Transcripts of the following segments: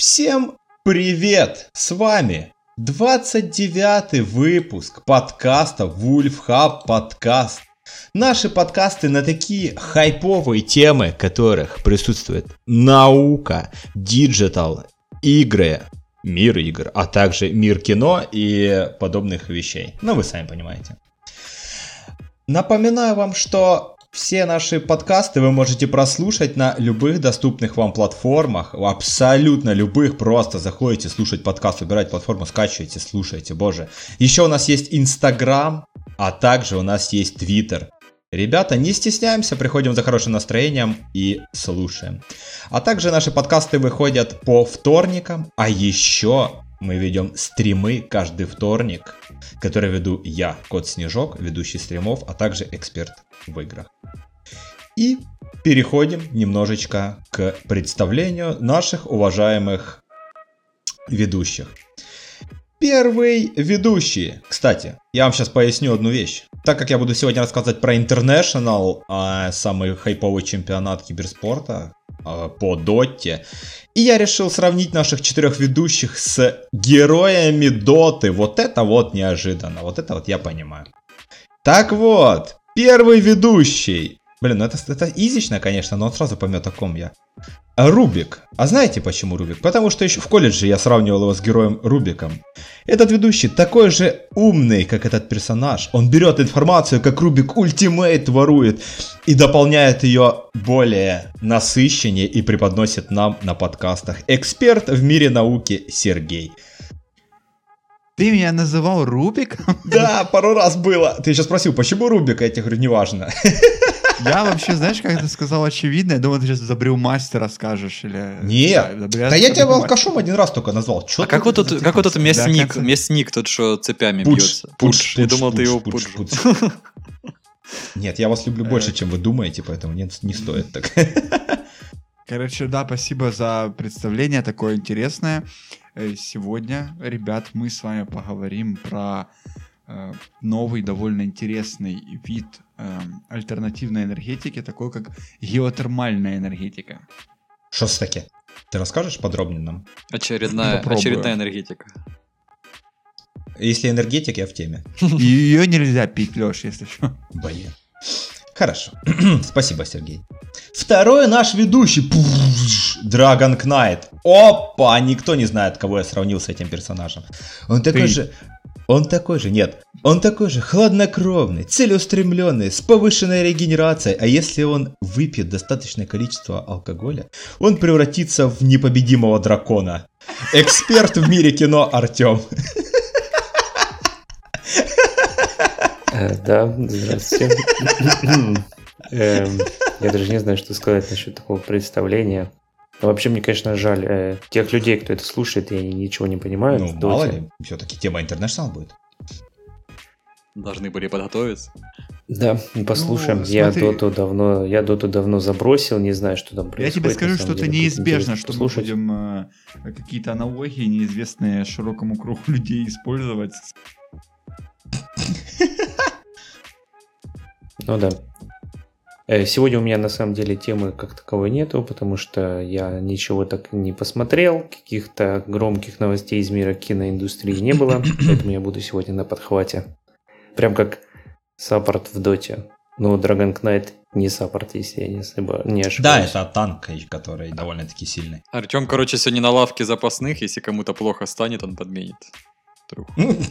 Всем привет! С вами 29 выпуск подкаста Wolf Hub Подкаст. Наши подкасты на такие хайповые темы, которых присутствует наука, digital, игры, мир игр, а также мир кино и подобных вещей. Ну, вы сами понимаете. Напоминаю вам, что все наши подкасты вы можете прослушать на любых доступных вам платформах, абсолютно любых, просто заходите слушать подкаст, выбирайте платформу, скачивайте, слушайте, боже. Еще у нас есть Инстаграм, а также у нас есть Твиттер. Ребята, не стесняемся, приходим за хорошим настроением и слушаем. А также наши подкасты выходят по вторникам, а еще мы ведем стримы каждый вторник, которые веду я, Кот Снежок, ведущий стримов, а также эксперт в играх. И переходим немножечко к представлению наших уважаемых ведущих. Первый ведущий. Кстати, я вам сейчас поясню одну вещь. Так как я буду сегодня рассказывать про International, а, самый хайповый чемпионат киберспорта по Доте, и я решил сравнить наших четырех ведущих с героями Доты. Вот это вот неожиданно, вот это вот я понимаю. Так вот, первый ведущий Блин, ну это, это изично, конечно, но он сразу поймет, о ком я. Рубик. А знаете почему Рубик? Потому что еще в колледже я сравнивал его с героем Рубиком. Этот ведущий такой же умный, как этот персонаж. Он берет информацию, как Рубик ультимейт ворует, и дополняет ее более насыщеннее и преподносит нам на подкастах. Эксперт в мире науки Сергей. Ты меня называл Рубиком? Да, пару раз было. Ты еще спросил, почему Рубик? Я тебе говорю, неважно. Я вообще, знаешь, как ты сказал очевидно, я думал, ты сейчас забрел мастера скажешь или... Не, да, я тебя алкашом один раз только назвал. А как вот тут, как вот тут мясник, мясник тот, что цепями бьется? Пудж, я думал, ты его пудж. Нет, я вас люблю больше, чем вы думаете, поэтому нет, не стоит так. Короче, да, спасибо за представление такое интересное. Э, сегодня, ребят, мы с вами поговорим про э, новый довольно интересный вид э, альтернативной энергетики, такой как геотермальная энергетика. Что с таки? Ты расскажешь подробнее нам? Очередная, очередная энергетика. Если энергетик, я в теме. Ее нельзя пить, Леш, если что. Блин. Хорошо. Спасибо, Сергей. Второй наш ведущий. Dragon Knight. Опа! Никто не знает, кого я сравнил с этим персонажем. Он такой Ты. же он такой же, нет, он такой же хладнокровный, целеустремленный, с повышенной регенерацией, а если он выпьет достаточное количество алкоголя, он превратится в непобедимого дракона. Эксперт в мире кино Артем. Э, да, здравствуйте. Эм, я даже не знаю, что сказать насчет такого представления. Но вообще, мне, конечно, жаль э, тех людей, кто это слушает, и они ничего не понимают. Ну, мало ли, все-таки тема International будет. Должны были подготовиться. Да, послушаем. Ну, я доту давно, я доту давно забросил, не знаю, что там происходит. Я тебе скажу, что это неизбежно, что мы будем э, какие-то аналогии, неизвестные широкому кругу людей использовать. Ну да. Э, сегодня у меня на самом деле темы как таковой нету, потому что я ничего так не посмотрел, каких-то громких новостей из мира киноиндустрии не было, поэтому я буду сегодня на подхвате. Прям как саппорт в доте. Но Dragon Knight не саппорт, если я не, ошибаюсь. не ошибаюсь. Да, это танк, который довольно-таки сильный. Артем, короче, сегодня на лавке запасных, если кому-то плохо станет, он подменит.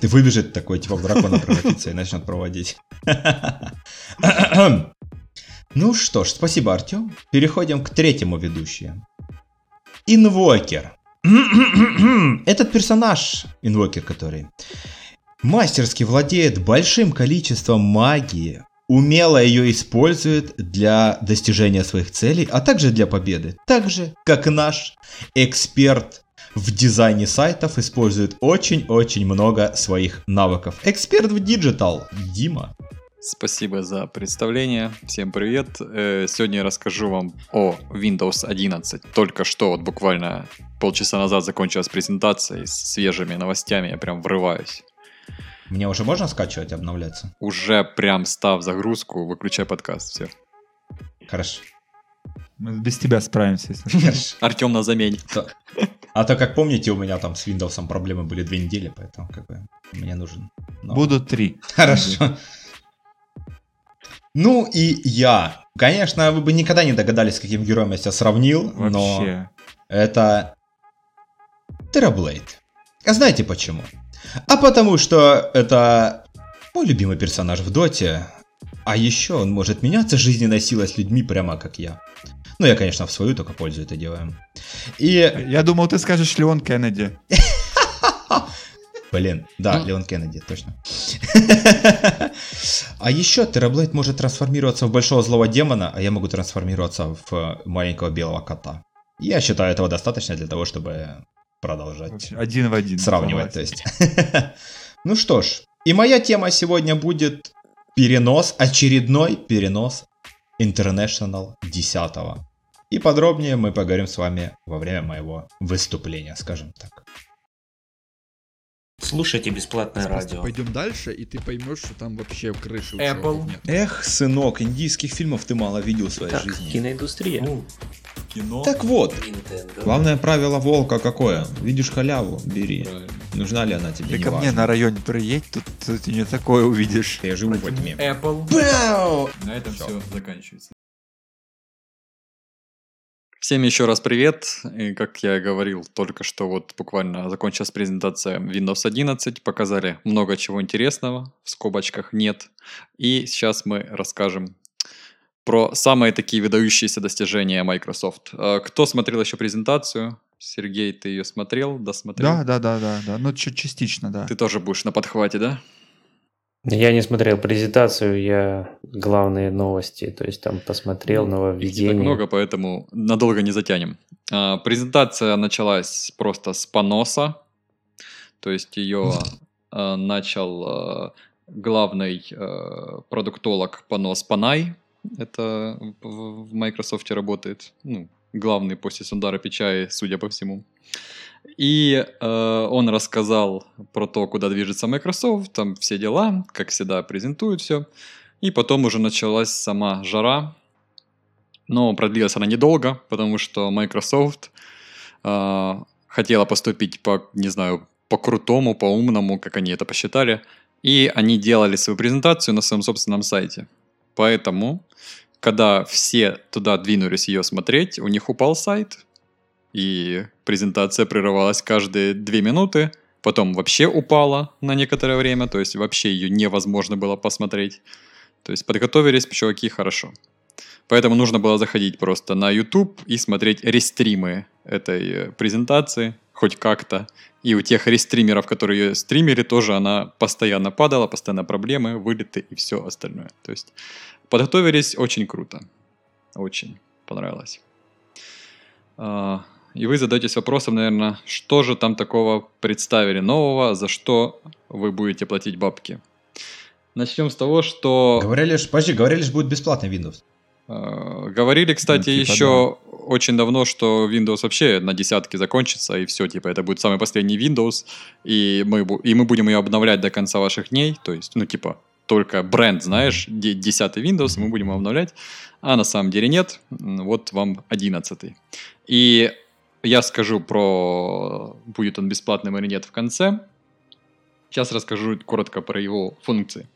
Ты выбежит такой, типа в дракона превратится и начнет проводить. Ну что ж, спасибо, Артем. Переходим к третьему ведущему. Инвокер. Этот персонаж, инвокер который, мастерски владеет большим количеством магии, умело ее использует для достижения своих целей, а также для победы. Так же, как наш эксперт в дизайне сайтов использует очень-очень много своих навыков. Эксперт в digital, Дима. Спасибо за представление. Всем привет. Э, сегодня я расскажу вам о Windows 11. Только что, вот буквально полчаса назад закончилась презентация с свежими новостями. Я прям врываюсь. Мне уже можно скачивать, обновляться? Уже прям ставь загрузку, выключай подкаст. Все. Хорошо. Мы без тебя справимся. Артем на замене. А то, как помните, у меня там с Windows проблемы были две недели, поэтому как бы мне нужен. Будут три. Хорошо. Ну и я. Конечно, вы бы никогда не догадались, с каким героем я себя сравнил, но Вообще. это Терраблейд. А знаете почему? А потому что это мой любимый персонаж в Доте, а еще он может меняться жизненной силой с людьми прямо как я. Ну, я, конечно, в свою только пользу это делаю. И, Я думал, ты скажешь Леон Кеннеди. блин, да, Леон Кеннеди, точно. А еще Терраблейд может трансформироваться в большого злого демона, а я могу трансформироваться в маленького белого кота. Я считаю этого достаточно для того, чтобы продолжать Один в один. сравнивать, то есть. Ну что ж, и моя тема сегодня будет перенос, очередной перенос International 10. И подробнее мы поговорим с вами во время моего выступления, скажем так. Слушайте бесплатное радио. Пойдем дальше, и ты поймешь, что там вообще крыши у Apple. нет. Эх, сынок, индийских фильмов ты мало видел в своей Так, жизни. киноиндустрия. Кино. Так вот, Nintendo. главное правило волка какое? Видишь халяву, бери. Нужна ли она тебе? Ты не ко мне важно. на районе приедь, тут, тут ты не такое увидишь. Я живу во тьме. Apple. Бау! На этом Всё. все заканчивается. Всем еще раз привет. И как я говорил только что, вот буквально закончилась презентация Windows 11. Показали много чего интересного, в скобочках нет. И сейчас мы расскажем про самые такие выдающиеся достижения Microsoft. Э, Кто смотрел еще презентацию? Сергей, ты ее смотрел, досмотрел? Да, да, да, да, да. Ну, чуть частично, да. Ты тоже будешь на подхвате, да? Я не смотрел презентацию, я главные новости, то есть там посмотрел Их не так нововведения. много, поэтому надолго не затянем. А, презентация началась просто с поноса, то есть ее а, начал а, главный а, продуктолог понос Панай, это в в Microsoft работает, ну, главный после Сундара Пичай, судя по всему. И э, он рассказал про то, куда движется Microsoft, там все дела, как всегда презентуют все. И потом уже началась сама жара, но продлилась она недолго, потому что Microsoft э, хотела поступить по, не знаю, по-крутому, по-умному, как они это посчитали. И они делали свою презентацию на своем собственном сайте. Поэтому, когда все туда двинулись ее смотреть, у них упал сайт, и презентация прерывалась каждые две минуты, потом вообще упала на некоторое время, то есть вообще ее невозможно было посмотреть. То есть подготовились чуваки хорошо. Поэтому нужно было заходить просто на YouTube и смотреть рестримы этой э, презентации, хоть как-то. И у тех рестримеров, которые ее стримили, тоже она постоянно падала, постоянно проблемы, вылеты и все остальное. То есть подготовились очень круто. Очень понравилось. А, И вы задаетесь вопросом, наверное, что же там такого представили нового, за что вы будете платить бабки. Начнем с того, что... Говорили подожди, говорили ж будет бесплатный Windows. Э, Говорили, кстати, Ну, типа, еще очень давно, что Windows вообще на десятке закончится, и все, типа, это будет самый последний Windows, и мы, и мы будем ее обновлять до конца ваших дней, то есть, ну, типа, только бренд, знаешь, де- 10 Windows, и мы будем обновлять, а на самом деле нет, вот вам 11 И я скажу про, будет он бесплатным или нет в конце. Сейчас расскажу коротко про его функции.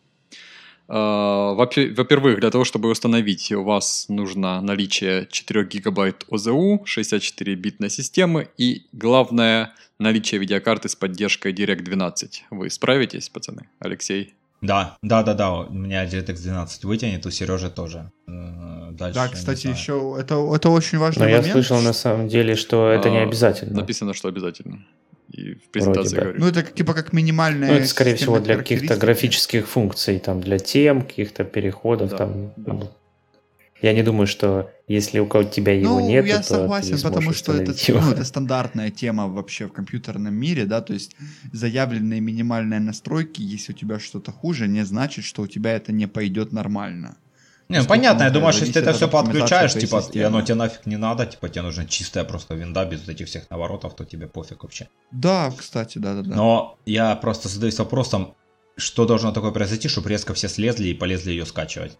А, вопе- Во-первых, для того, чтобы установить, у вас нужно наличие 4 гигабайт ОЗУ, 64-битной системы и, главное, наличие видеокарты с поддержкой DirectX 12. Вы справитесь, пацаны? Алексей? Да, да, да, да, у меня DirectX 12 вытянет, у Сережи тоже. Э, Дальше, Да, не кстати, еще это, это очень важный Но я момент. слышал на самом деле, что это не А, обязательно. Написано, что обязательно. И в презентации говорю. Ну, это типа как минимальная Ну, это, скорее всего, для каких-то графических функций, там, для тем, каких-то переходов, Да, там. да. Ну, Я не думаю, что если у кого тебя его ну, нет, я то согласен, ты потому сможешь что это, установить его. ну, это стандартная тема вообще в компьютерном мире, да, то есть заявленные минимальные настройки, если у тебя что-то хуже, не значит, что у тебя это не пойдет нормально. Не, ну, понятно, я думаю, что если ты это все подключаешь, типа, и оно тебе нафиг не надо, типа, тебе нужна чистая просто винда без вот этих всех наворотов, то тебе пофиг вообще. Да, кстати, да-да-да. Но я просто задаюсь вопросом, что должно такое произойти, чтобы резко все слезли и полезли ее скачивать.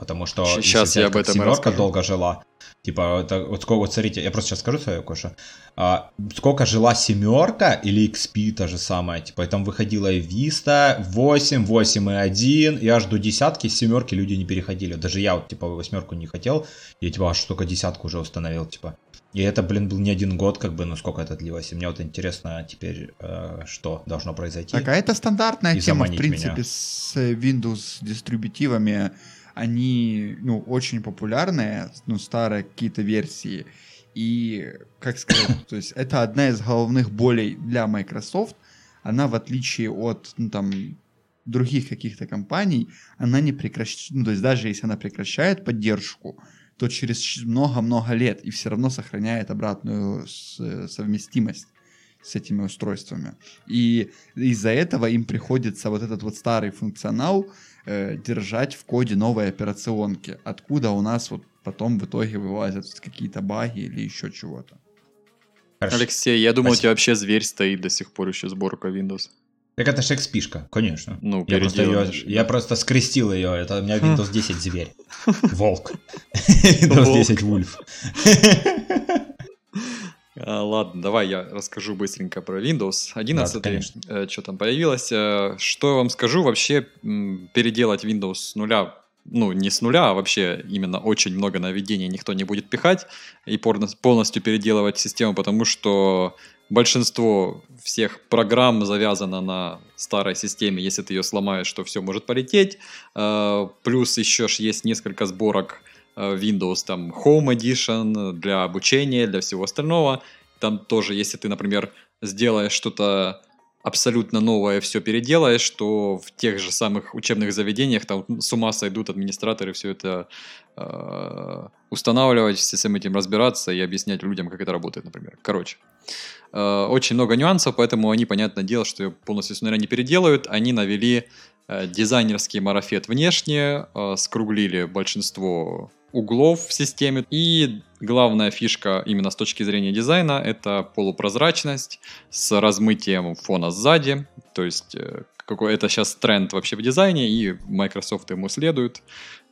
Потому что щас я об этом «семерка» расскажу. долго жила, Типа, это, вот сколько, вот смотрите, я просто сейчас скажу свое, Коша. А, сколько жила семерка или XP та же самая, типа, и там выходила и Vista 8, 8.1, и аж до десятки семерки люди не переходили. Даже я вот, типа, восьмерку не хотел, я, типа, аж только десятку уже установил, типа. И это, блин, был не один год, как бы, ну сколько это длилось. И мне вот интересно теперь, э, что должно произойти. Так, а это стандартная тема, в принципе, меня. с Windows дистрибутивами. Они, ну, очень популярные, ну, старые какие-то версии. И, как сказать, то есть это одна из головных болей для Microsoft. Она, в отличие от, ну, там, других каких-то компаний, она не прекращает, ну, то есть даже если она прекращает поддержку, то через много-много лет и все равно сохраняет обратную совместимость с этими устройствами. И из-за этого им приходится вот этот вот старый функционал э, держать в коде новой операционки, откуда у нас вот потом в итоге вылазят какие-то баги или еще чего-то. Хорошо. Алексей, я думал, у тебя вообще зверь стоит до сих пор еще сборка Windows. Так это же XP-шка, конечно. Ну, Я просто, же, я просто скрестил ее, это у меня Windows 10 зверь. Волк. Windows Волк. 10 Вульф. А, ладно, давай я расскажу быстренько про Windows 11. Да, что там появилось. Э, Что я вам скажу, вообще переделать Windows с нуля, ну не с нуля, а вообще именно очень много нововведений никто не будет пихать и полностью переделывать систему, потому что большинство всех программ завязано на старой системе. Если ты ее сломаешь, то все может полететь. Э, Плюс еще ж есть несколько сборок э, Windows, там Home Edition для обучения, для всего остального. Там тоже, если ты, например, сделаешь что-то абсолютно новое, все переделаешь, то в тех же самых учебных заведениях там с ума сойдут администраторы все это э, устанавливать, со всем этим разбираться и объяснять людям, как это работает, например. Короче, э, очень много нюансов, поэтому они, понятное дело, что полностью с нуля не переделают. Они навели э, дизайнерский марафет внешне, э, скруглили большинство углов в системе. И главная фишка именно с точки зрения дизайна это полупрозрачность с размытием фона сзади. То есть э, какой это сейчас тренд вообще в дизайне, и Microsoft ему следует.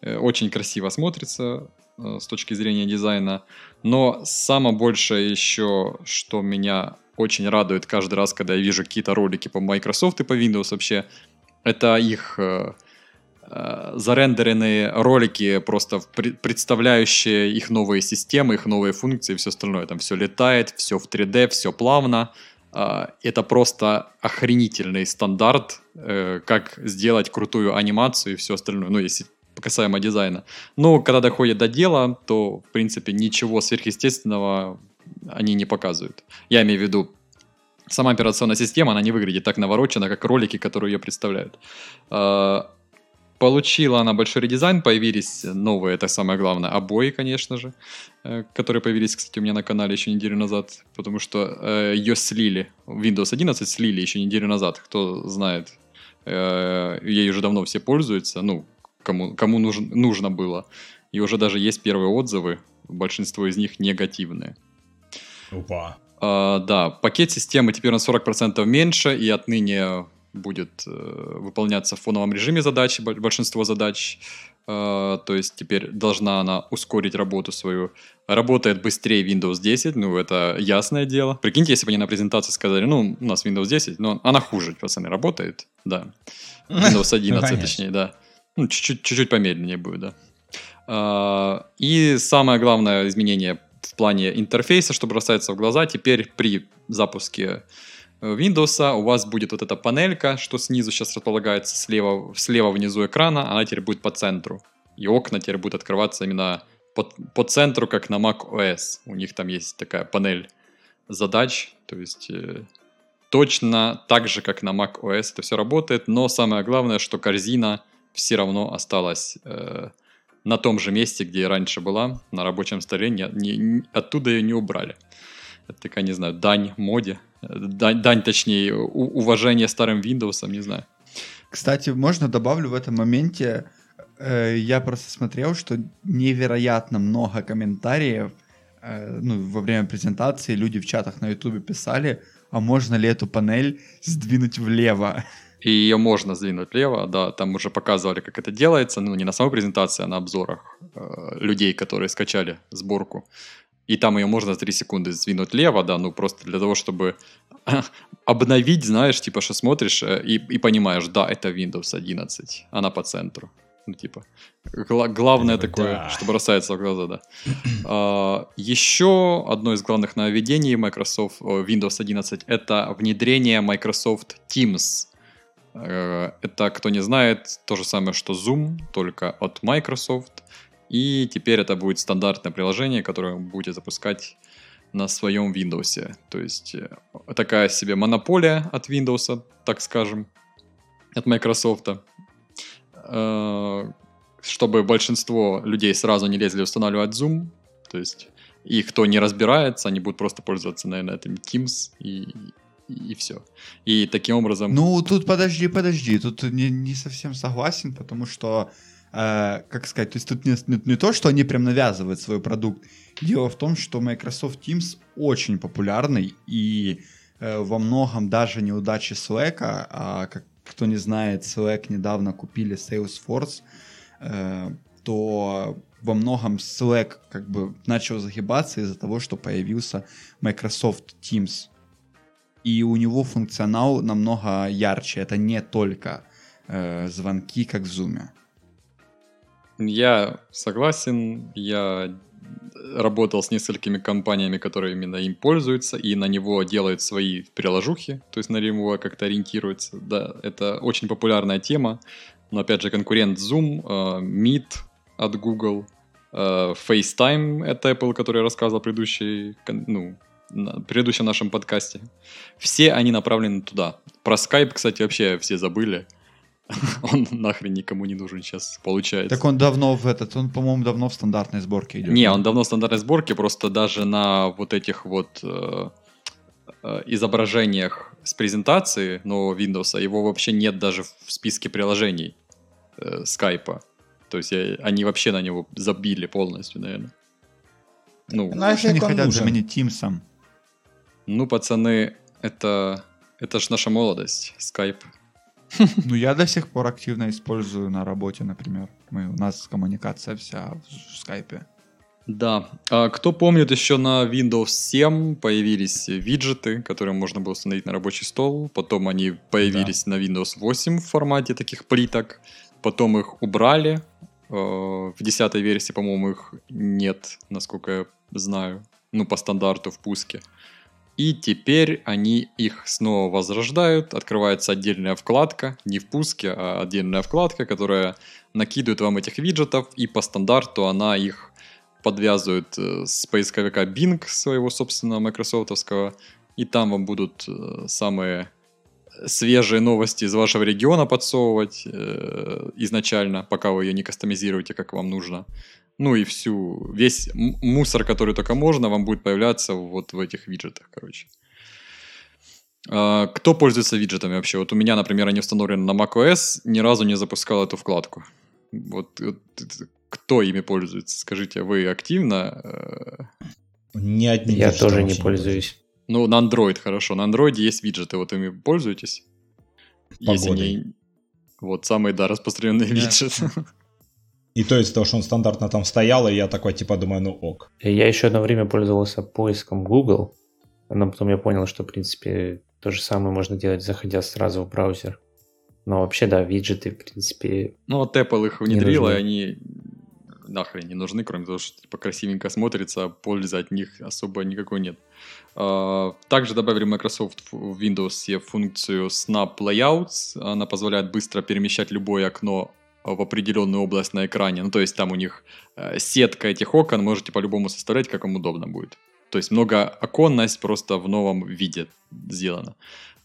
Э, Очень красиво смотрится э, с точки зрения дизайна. Но самое большее еще, что меня очень радует каждый раз, когда я вижу какие-то ролики по Microsoft и по Windows вообще, это их э, э, зарендеренные ролики, просто представляющие их новые системы, их новые функции и все остальное. Там все летает, все в 3D, все плавно. А, Это просто охренительный стандарт, э, как сделать крутую анимацию и все остальное. Ну, если касаемо дизайна. Но когда доходит до дела, то, в принципе, ничего сверхъестественного они не показывают. Я имею в виду, сама операционная система, она не выглядит так наворочена, как ролики, которые ее представляют. Получила она большой редизайн, появились новые, это самое главное, обои, конечно же, э, которые появились, кстати, у меня на канале еще неделю назад, потому что э, ее слили, Windows 11 слили еще неделю назад, кто знает, э, ей уже давно все пользуются, ну, кому, кому нужен, нужно было, и уже даже есть первые отзывы, большинство из них негативные. Опа. А, да, пакет системы теперь на 40% меньше, и отныне будет э, выполняться в фоновом режиме задачи, бо- большинство задач. А, то есть теперь должна она ускорить работу свою. Работает быстрее Windows 10, ну это ясное дело. Прикиньте, если бы они на презентации сказали, ну, у нас Windows 10, но она хуже, пацаны, работает, да. Windows 11, Ну, конечно. точнее, да. Ну, чуть-чуть, чуть-чуть помедленнее будет, да. А, И самое главное изменение в плане интерфейса, что бросается в глаза, теперь при запуске э, Windows у вас будет вот эта панелька, что снизу сейчас располагается слева, слева внизу экрана, она теперь будет по центру. И окна теперь будут открываться именно по, по центру, как на Mac OS. У них там есть такая панель задач, то есть э, точно так же, как на Mac OS это все работает, но самое главное, что корзина все равно осталась э, на том же месте, где раньше была, на рабочем столе, не, не- не- оттуда ее не убрали. Это такая, не знаю, дань моде, дань, дань точнее, уважение старым Windows, не знаю. Кстати, можно добавлю в этом моменте, э, я просто смотрел, что невероятно много комментариев, э, ну, во время презентации люди в чатах на ютубе писали, а можно ли эту панель сдвинуть влево? И ее можно сдвинуть влево, да, там уже показывали, как это делается, ну, не на самой презентации, а на обзорах э, людей, которые скачали сборку. И там ее можно за 3 секунды сдвинуть влево, да, ну, просто для того, чтобы обновить, знаешь, типа, что смотришь э, и, и понимаешь, да, это Windows 11, она по центру. Ну, типа, гла- главное Да. такое, что бросается в глаза, да. А, еще одно из главных нововведений Microsoft о, Windows 11 это внедрение Microsoft Teams. Э, Это, кто не знает, то же самое, что Zoom, только от Microsoft. И теперь это будет стандартное приложение, которое вы будете запускать на своем Windows. То есть э, такая себе монополия от Windows, так скажем, от Microsoft. Э, Чтобы большинство людей сразу не лезли устанавливать Zoom. То есть и кто не разбирается, они будут просто пользоваться, наверное, этим Teams и, и, все. И таким образом... Ну, тут подожди, подожди, тут не, не совсем согласен, потому что, э, как сказать, то есть тут не, не, не то, что они прям навязывают свой продукт. Дело в том, что Microsoft Teams очень популярный, и э, во многом даже неудачи Slack, а как кто не знает, Slack недавно купили Salesforce, э, то во многом Slack как бы начал загибаться из-за того, что появился Microsoft Teams и у него функционал намного ярче. Это не только э, звонки, как в Zoom. Я согласен, я работал с несколькими компаниями, которые именно им пользуются, и на него делают свои приложухи, то есть на него как-то ориентируются. Да, это очень популярная тема, но опять же конкурент Zoom, э, Meet от Google, э, FaceTime от Apple, который я рассказывал в предыдущей, ну, на предыдущем нашем подкасте. Все они направлены туда. Про Skype, кстати, вообще все забыли. Он нахрен никому не нужен сейчас, получается. Так он давно в этот, он, по-моему, давно в стандартной сборке идет. Не, он давно в стандартной сборке, просто даже на вот этих вот э, э, изображениях с презентации нового Windows его вообще нет даже в списке приложений э, скайпа. То есть я- они вообще на него забили полностью, наверное. Ну, Ну, а Знаешь, они нафиг он хотят нужен? заменить Тимсом. ну, пацаны, это, это ж наша молодость, скайп. Ну, я до сих пор активно использую на работе, например. Мы, у нас коммуникация вся в скайпе. Да. А кто помнит, еще на Windows 7 появились виджеты, которые можно было установить на рабочий стол. Потом они появились на Windows 8 в формате таких плиток. Потом их убрали. Э, В 10 версии, по-моему, их нет, насколько я знаю. Ну, по стандарту в пуске. И теперь они их снова возрождают. Открывается отдельная вкладка, не в пуске, а отдельная вкладка, которая накидывает вам этих виджетов, и по стандарту она их подвязывает э, с поисковика Bing своего собственного майкрософтовского, и там вам будут э, самые свежие новости из вашего региона подсовывать э, изначально, пока вы ее не кастомизируете, как вам нужно. Ну и всю, весь мусор, который только можно, вам будет появляться вот в этих виджетах, короче. А, Кто пользуется виджетами вообще? Вот у меня, например, они установлены на macOS, ни разу не запускал эту вкладку. Вот, вот кто ими пользуется? Скажите, вы активно? э, Ни одним Я тоже не пользуюсь. Ну, на Android хорошо. На Android есть виджеты, вот ими пользуетесь? Если Погодой. не... Вот самый, да, распространенный Нет. виджет. И то есть то, что он стандартно там стоял, и я такой, типа, думаю, ну ок. Я еще одно время пользовался поиском Google, но потом я понял, что, в принципе, то же самое можно делать, заходя сразу в браузер. Но вообще, да, виджеты, в принципе, Ну, вот Apple их внедрила, и они нахрен не нужны, кроме того, что типа красивенько смотрится, а пользы от них особо никакой нет. А, Также добавили Microsoft в Windows функцию Snap Layouts. Она позволяет быстро перемещать любое окно в определенную область на экране. Ну, то есть там у них э, сетка этих окон, можете по-любому составлять, как вам удобно будет. То есть многооконность просто в новом виде сделана.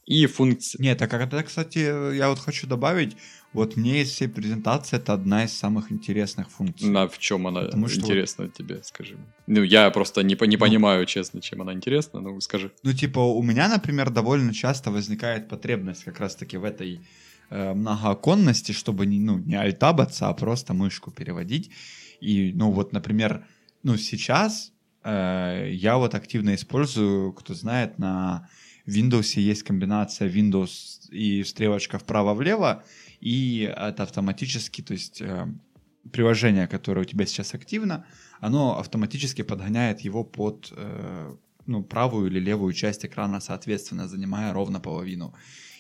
И функция... Нет, так как это, кстати, я вот хочу добавить, вот мне из всей презентации это одна из самых интересных функций. На в чем она Потому что интересна тебе, скажи. Ну, я просто не, не понимаю, честно, чем она интересна, ну, скажи. Ну, типа, у меня, например, довольно часто возникает потребность как раз-таки в этой э, многооконности, чтобы не, ну, не альтабаться, а просто мышку переводить. И, ну, вот, например, ну, сейчас э, я вот активно использую, кто знает, на Windows есть комбинация Windows и стрелочка вправо-влево, и это автоматически, то есть э, приложение, которое у тебя сейчас активно, оно автоматически подгоняет его под э, ну, правую или левую часть экрана, соответственно, занимая ровно половину.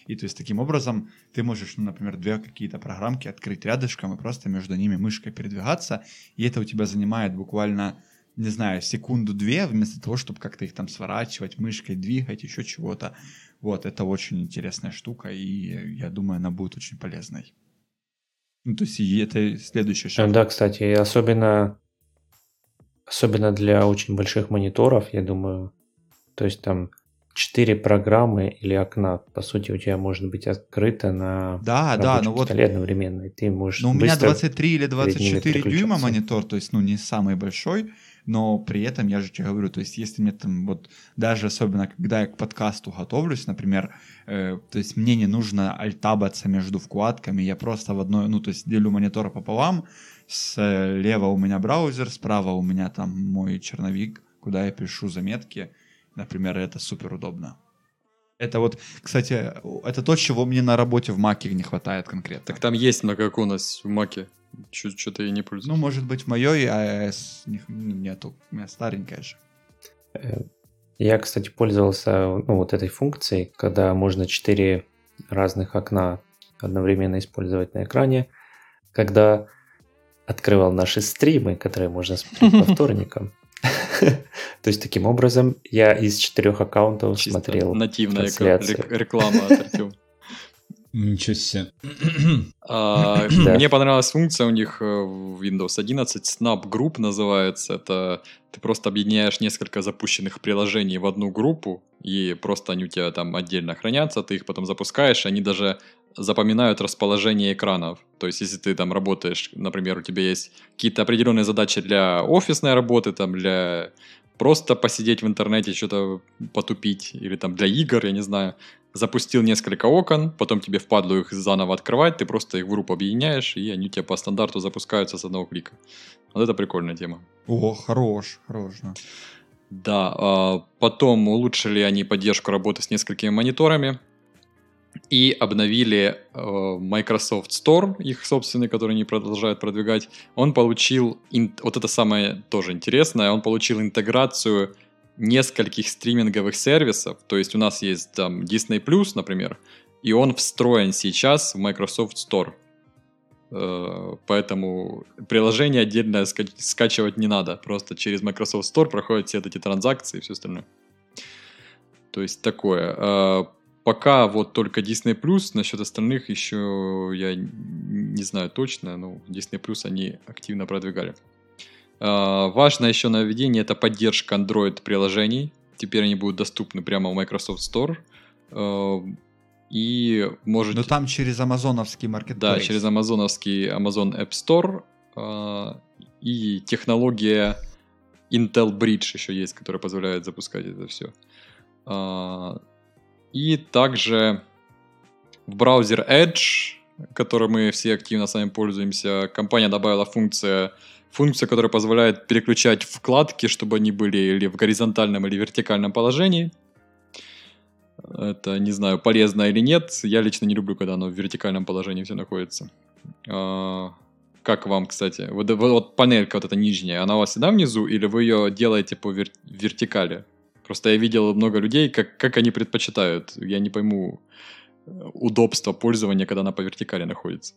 И то есть таким образом ты можешь, ну, например, две какие-то программки открыть рядышком и просто между ними мышкой передвигаться, и это у тебя занимает буквально, не знаю, секунду-две, вместо того, чтобы как-то их там сворачивать, мышкой двигать, еще чего-то. Вот, это очень интересная штука, и я думаю, она будет очень полезной. Ну, то есть и это следующий шаг. Да, кстати, особенно, особенно для очень больших мониторов, я думаю, то есть там четыре программы или окна, по сути, у тебя может быть открыто на да, да, ну вот одновременно, и ты можешь Ну, у меня 23 или 24 дюйма монитор, то есть, ну, не самый большой, но при этом, я же тебе говорю, то есть, если мне там вот, даже особенно, когда я к подкасту готовлюсь, например, э, то есть, мне не нужно альтабаться между вкладками, я просто в одной, ну, то есть, делю монитор пополам, слева у меня браузер, справа у меня там мой черновик, куда я пишу заметки, Например, это супер удобно. Это вот, кстати, это то, чего мне на работе в Маке не хватает конкретно. Так там есть многооконность в Маке. Что-то я не пользуюсь. Ну, может быть, в моей iOS нету. У меня старенькая же. Э, я, кстати, пользовался ну, вот этой функцией, когда можно четыре разных окна одновременно использовать на экране. Когда открывал наши стримы, которые можно смотреть по вторникам, то есть таким образом я из четырех аккаунтов Чисто смотрел нативная реклама от Артема. Ничего себе. А, мне понравилась функция у них э, в Windows 11, Snap Group называется. Это ты просто объединяешь несколько запущенных приложений в одну группу, и просто они у тебя там отдельно хранятся, ты их потом запускаешь, они даже запоминают расположение экранов. То есть, если ты там работаешь, например, у тебя есть какие-то определенные задачи для офисной работы, там, для просто посидеть в интернете, что-то потупить, или там для игр, я не знаю, запустил несколько окон, потом тебе впадло их заново открывать, ты просто их в группу объединяешь, и они у тебя по стандарту запускаются с одного клика. Вот это прикольная тема. О, хорош, хорош. Да, да а потом улучшили они поддержку работы с несколькими мониторами, и обновили э, Microsoft Store, их собственный, который они продолжают продвигать. Он получил, ин, вот это самое тоже интересное, он получил интеграцию нескольких стриминговых сервисов. То есть у нас есть там Disney например, и он встроен сейчас в Microsoft Store. Э, поэтому приложение отдельно ска- скачивать не надо. Просто через Microsoft Store проходят все эти транзакции и все остальное. То есть такое. Э, Пока вот только Disney Plus, насчет остальных еще я не знаю точно, но Disney Plus они активно продвигали. А, важно еще нововведение это поддержка Android приложений. Теперь они будут доступны прямо в Microsoft Store. А, и может... Но там через амазоновский маркетплейс. Да, через амазоновский Amazon App Store. А, и технология Intel Bridge еще есть, которая позволяет запускать это все. И также в браузер Edge, который мы все активно с вами пользуемся, компания добавила функция, функция, которая позволяет переключать вкладки, чтобы они были или в горизонтальном, или вертикальном положении. Это, не знаю, полезно или нет. Я лично не люблю, когда оно в вертикальном положении все находится. А, как вам, кстати? Вот, вот панелька вот эта нижняя, она у вас всегда внизу, или вы ее делаете по вер- вертикали? Просто я видел много людей, как, как они предпочитают. Я не пойму э, удобство пользования, когда она по вертикали находится.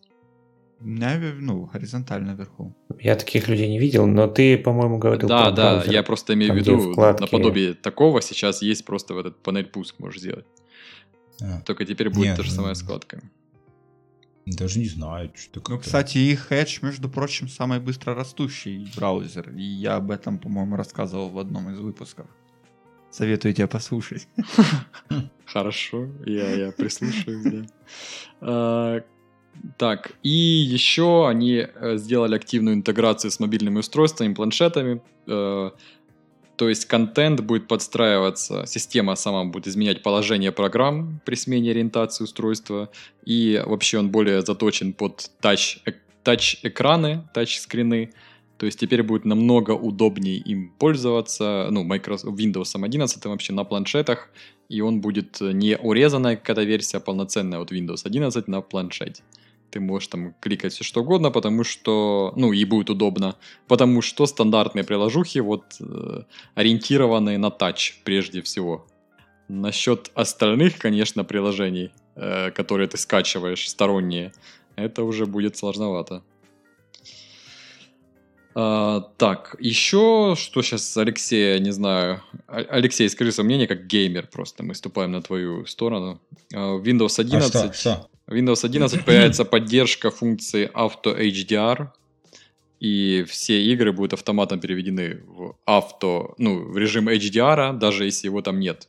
Меня, ну, горизонтально вверху. Я таких людей не видел, но ты, по-моему, говорил Да, про да, браузер, я просто имею в виду, вкладки... наподобие такого сейчас есть просто в этот панель пуск можешь сделать. А. Только теперь будет Нет, то же самое с вкладками. Даже не знаю, что Ну, кстати, их Edge, между прочим, самый быстро растущий браузер. И я об этом, по-моему, рассказывал в одном из выпусков. Советую тебя послушать. Хорошо, я, я прислушаюсь, да. А, так, и еще они э, сделали активную интеграцию с мобильными устройствами, планшетами. Э, то есть контент будет подстраиваться, система сама будет изменять положение программ при смене ориентации устройства. И вообще он более заточен под тач, э, тач-экраны, тач-скрины. То есть теперь будет намного удобнее им пользоваться, ну, Microsoft, Windows 11 вообще на планшетах, и он будет не урезанная какая-то версия, а полноценная от Windows 11 на планшете. Ты можешь там кликать все что угодно, потому что, ну, и будет удобно, потому что стандартные приложухи вот э, ориентированы на тач прежде всего. Насчет остальных, конечно, приложений, э, которые ты скачиваешь, сторонние, это уже будет сложновато. А, так, еще что сейчас, Алексей, не знаю. А- Алексей, скажи свое мнение как геймер просто. Мы ступаем на твою сторону. А, Windows А 11. что, что? Windows 11 появится поддержка функции Auto HDR, и все игры будут автоматом переведены в авто, ну, в режим HDR, даже если его там нет.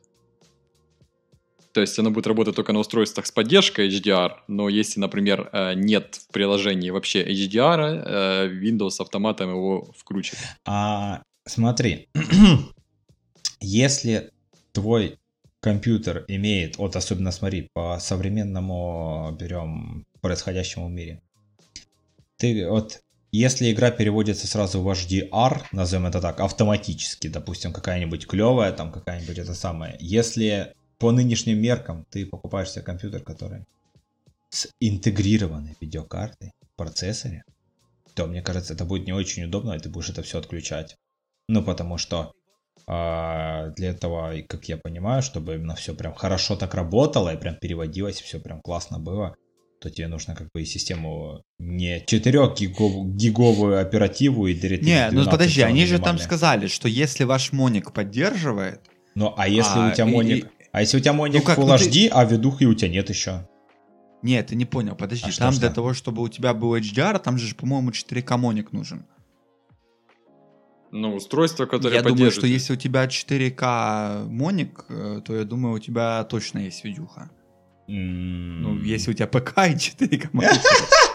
То есть оно будет работать только на устройствах с поддержкой HDR, но если, например, э, нет в приложении вообще HDR, э, Windows автоматом его включит. А, смотри, если твой компьютер имеет, вот особенно смотри, по современному берем происходящему в мире, ты вот, если игра переводится сразу в HDR, назовем это так, автоматически, допустим, какая-нибудь клевая, там какая-нибудь это самое, если по нынешним меркам ты покупаешь себе компьютер, который с интегрированной видеокартой в процессоре, то мне кажется, это будет не очень удобно, и ты будешь это все отключать. Ну, потому что а, для этого, как я понимаю, чтобы именно все прям хорошо так работало и прям переводилось, все прям классно было, то тебе нужно как бы и систему не 4-гиговую оперативу и DirectX Не, ну 12 подожди, они же там сказали, что если ваш моник поддерживает, Ну, а если А, у тебя моник... и- А если у тебя моник как, Full ну ты- HD, а ведухи у тебя нет еще? Нет, ты не понял, подожди. А там что? для того, чтобы у тебя был HDR, там же, по-моему, 4К моник нужен. Ну, устройство, которое я думаю, что если у тебя 4К моник, э, то я думаю, у тебя точно есть видюха. Ну, Ну, если у тебя ПК и 4К моник.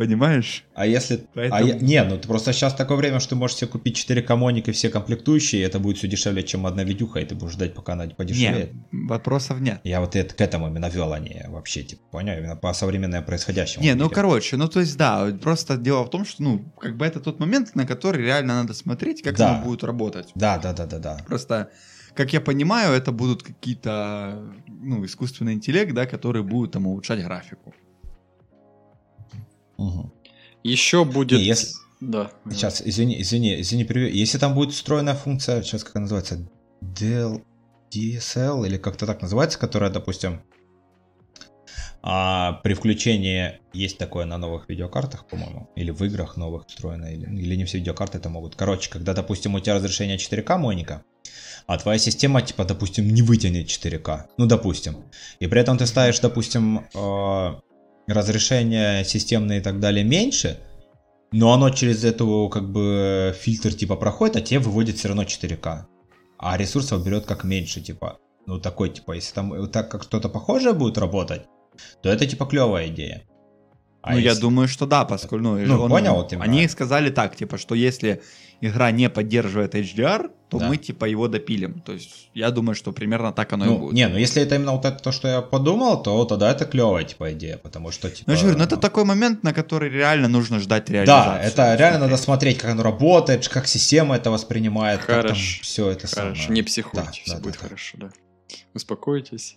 Понимаешь? А если... Поэтому- А я- Не, ну ты просто сейчас такое время, что ты можешь себе купить 4 моник и все комплектующие, и это будет все дешевле, чем одна видюха, и ты будешь ждать, пока она подешевеет. Нет, вопросов нет. Я вот это, к этому именно вел, а не вообще, типа, понял, именно по современному происходящему. Не, в ну мире. короче, ну то есть да, просто дело в том, что ну как бы это тот момент, на который реально надо смотреть, как Да. оно будет работать. Да, да, да, да, да. Просто, как я понимаю, это будут какие-то, ну, искусственный интеллект, да, которые будут там улучшать графику. Мгм. Еще будет... Не, если- Да. Сейчас, извини, извини, извини, перебью. Если там будет встроенная функция, сейчас как она называется, DL, DSL или как-то так называется, которая, допустим, а, при включении есть такое на новых видеокартах, по-моему, или в играх новых встроено, или, или не все видеокарты это могут. Короче, когда, допустим, у тебя разрешение 4К моника, а твоя система, типа, допустим, не вытянет 4К, ну, допустим, и при этом ты ставишь, допустим, э, разрешение системное и так далее меньше, но оно через эту, как бы, фильтр, типа, проходит, а тебе выводит все равно 4К. А ресурсов берет как меньше, типа, ну, такой, типа, если там вот так как что-то похожее будет работать, то это, типа, клевая идея. А ну, я если- думаю, что да, поскольку, ну, Ну, он- понял, именно. они сказали так, типа, что если игра не поддерживает HDR, то Да. мы, типа, его допилим. То есть, я думаю, что примерно так оно и Ну, будет. не, ну если это именно вот это то, что я подумал, то тогда это клевая, типа, идея, потому что, типа... Ну, я же говорю, ну, это ну, такой момент, на который реально нужно ждать Да, реализации. это реально надо смотреть, как оно работает, как система это воспринимает, как там Хорошо. все это Хорошо, самое. не психуйте, Да, все да, будет да, да. хорошо, да. Успокойтесь.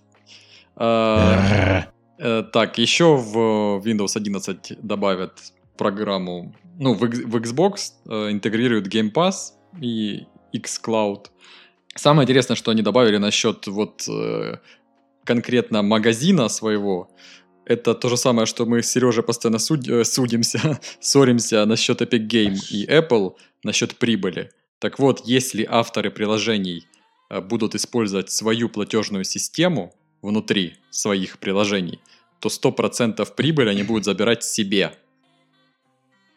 А, Так, еще в Windows 11 добавят программу, ну, в в Xbox э, интегрируют Game Pass и xCloud. Самое интересное, что они добавили насчет вот э, конкретно магазина своего, это то же самое, что мы с Сережей постоянно суд- э, судимся, ссоримся насчет Epic Game и Apple, насчет прибыли. Так вот, если авторы приложений э, будут использовать свою платежную систему внутри своих приложений, то 100% прибыли они будут забирать себе.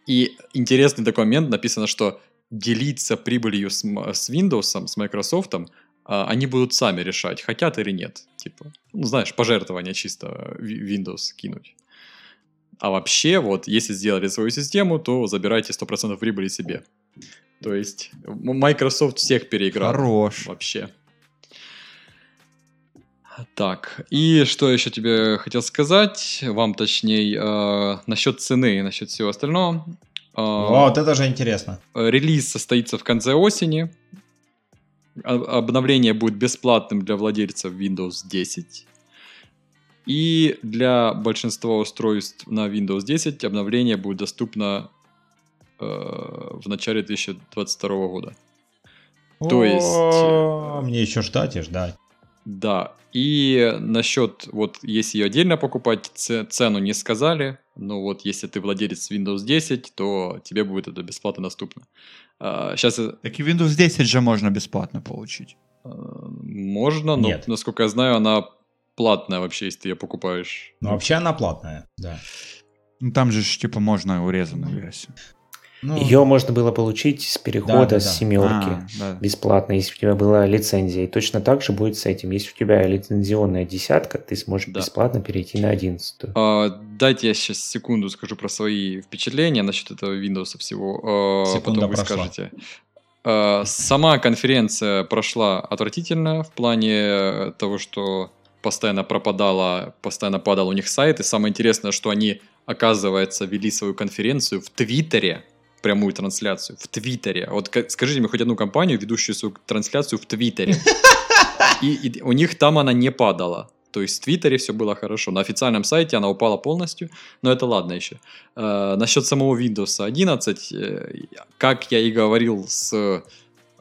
И интересный момент, написано, что делиться прибылью с, с Windows, с Microsoft, а, они будут сами решать, хотят или нет. Типа, ну, знаешь, пожертвования чисто Windows кинуть. А вообще, вот, если сделали свою систему, то забирайте 100% прибыли себе. То есть, Microsoft всех переиграл. Хорош. Вообще. Так, и что еще тебе хотел сказать, вам точнее, э, насчет цены, насчет всего остального. А, Вот это же интересно. Релиз состоится в конце осени. Обновление будет бесплатным для владельцев Windows 10. И для большинства устройств на Windows 10 обновление будет доступно э, в начале 2022 года. То есть, О, Мне еще ждать и ждать. Да, и насчет, вот если ее отдельно покупать, цену не сказали, но вот если ты владелец Windows 10, то тебе будет это бесплатно доступно. сейчас Так и Windows 10 же можно бесплатно получить. можно, но, Нет. насколько я знаю, она платная вообще, если ты ее покупаешь. Но вообще она платная, да. Ну там же типа можно урезанную версию. Ну, Ее можно было получить с перехода Да, да, с да. семерки. А, да. бесплатно, если у тебя была лицензия. И точно так же будет с этим. Если у тебя лицензионная десятка, ты сможешь Да. бесплатно перейти на одиннадцатую. А, дайте я сейчас секунду скажу про свои впечатления насчет этого Windows всего. а, Секунда потом вы прошла. скажете. А, Сама конференция прошла отвратительно в плане того, что постоянно пропадала, постоянно падал у них сайт. И самое интересное, что они, оказывается, вели свою конференцию в Твиттере, прямую трансляцию в Твиттере. Вот ка- скажите мне хоть одну компанию, ведущую свою трансляцию в Твиттере. И, и у них там она не падала. То есть в Твиттере все было хорошо. На официальном сайте она упала полностью, но это ладно еще. Э, насчет самого Windows 11, э, как я и говорил с э,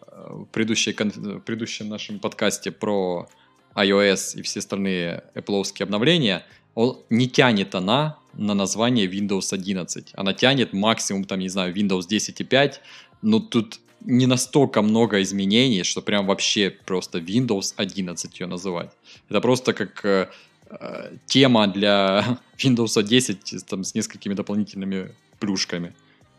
в предыдущей в предыдущем нашем подкасте про iOS и все остальные Apple обновления, он не тянет она на название Windows 11. Она тянет максимум, там, не знаю, Windows 10.5, но тут не настолько много изменений, что прям вообще просто Windows 11 ее называть. Это просто как э, э, тема для Windows 10 там, с несколькими дополнительными плюшками.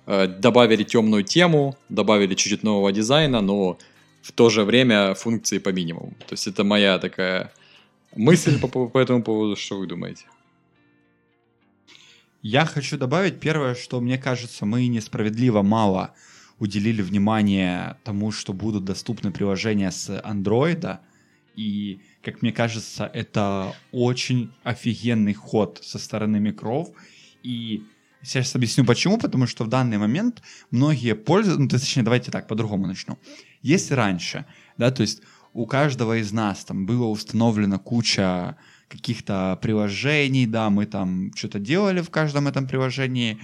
Э, добавили темную тему, добавили чуть-чуть нового дизайна, но в то же время функции по минимуму. То есть это моя такая мысль по- по этому поводу. Что вы думаете? Я хочу добавить первое, что мне кажется, мы несправедливо мало уделили внимание тому, что будут доступны приложения с андроида. И, как мне кажется, это очень офигенный ход со стороны микров. И сейчас объясню почему. Потому что в данный момент многие пользуются... Ну, точнее, давайте так, по-другому начну. Если раньше, да, то есть у каждого из нас там было установлено куча каких-то приложений, да, мы там что-то делали в каждом этом приложении,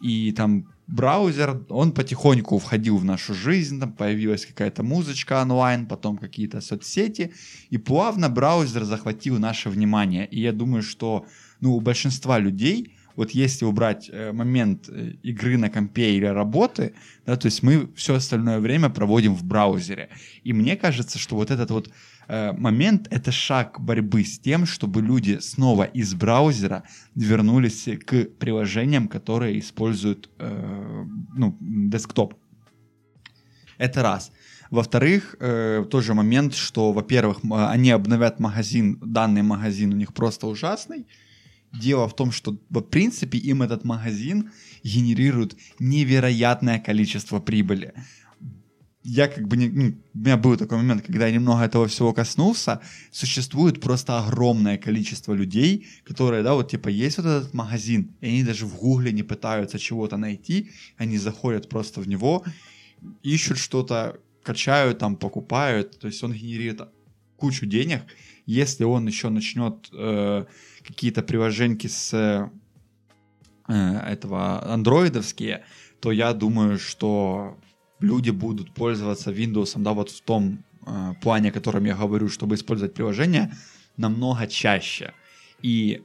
и там браузер, он потихоньку входил в нашу жизнь, там появилась какая-то музычка онлайн, потом какие-то соцсети, и плавно браузер захватил наше внимание. И я думаю, что ну, у большинства людей, вот если убрать э, момент э, игры на компе или работы, да, то есть мы все остальное время проводим в браузере. И мне кажется, что вот этот вот момент — это шаг борьбы с тем, чтобы люди снова из браузера вернулись к приложениям, которые используют э, ну, десктоп. Это раз. Во-вторых, э, тот же момент, что, во-первых, они обновят магазин, данный магазин у них просто ужасный. Дело в том, что, в принципе, им этот магазин генерирует невероятное количество прибыли. Я как бы не... ну, у меня был такой момент, когда я немного этого всего коснулся. Существует просто огромное количество людей, которые, да, вот типа есть вот этот магазин, и они даже в гугле не пытаются чего-то найти, они заходят просто в него, ищут что-то, качают там, покупают, то есть он генерирует кучу денег. Если он еще начнет э, какие-то приложеньки с э, этого андроидовские, то я думаю, что люди будут пользоваться Windows, да, вот в том э, плане, о котором я говорю, чтобы использовать приложение намного чаще. И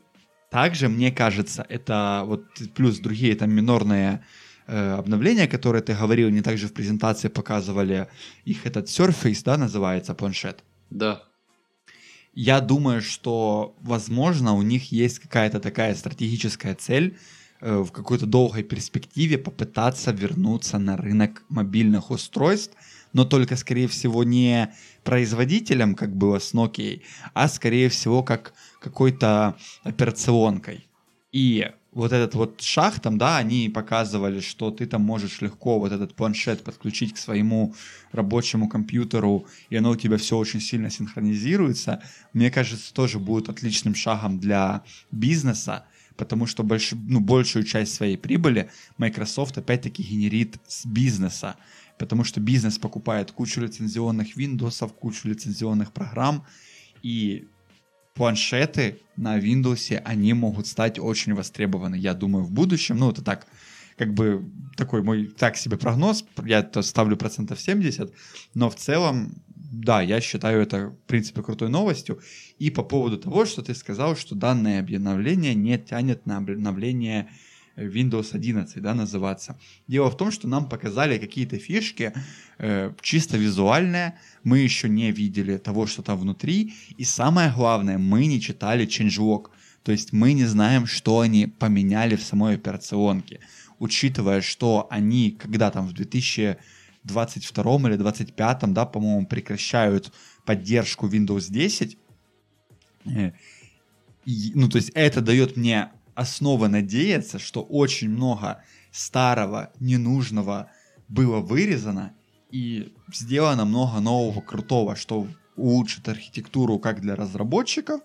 также, мне кажется, это вот плюс другие там минорные э, обновления, которые ты говорил, не также в презентации показывали, их этот Surface, да, называется планшет. Да. Я думаю, что, возможно, у них есть какая-то такая стратегическая цель в какой-то долгой перспективе попытаться вернуться на рынок мобильных устройств, но только, скорее всего, не производителем, как было с Nokia, а, скорее всего, как какой-то операционкой. И вот этот вот шаг там, да, они показывали, что ты там можешь легко вот этот планшет подключить к своему рабочему компьютеру, и оно у тебя все очень сильно синхронизируется. Мне кажется, тоже будет отличным шагом для бизнеса, потому что больш, ну, большую часть своей прибыли Microsoft опять-таки генерит с бизнеса, потому что бизнес покупает кучу лицензионных Windows, кучу лицензионных программ, и планшеты на Windows, они могут стать очень востребованы, я думаю, в будущем. Ну, это так, как бы такой мой так себе прогноз, я ставлю процентов 70, но в целом, да, я считаю это, в принципе, крутой новостью. И по поводу того, что ты сказал, что данное обновление не тянет на обновление Windows 11, да, называться. Дело в том, что нам показали какие-то фишки, э, чисто визуальные, мы еще не видели того, что там внутри, и самое главное, мы не читали changelog, то есть мы не знаем, что они поменяли в самой операционке, учитывая, что они, когда там в 2022 или 2025, да, по-моему, прекращают поддержку Windows 10, э, ну, то есть это дает мне основа надеяться, что очень много старого, ненужного было вырезано и сделано много нового крутого, что улучшит архитектуру как для разработчиков,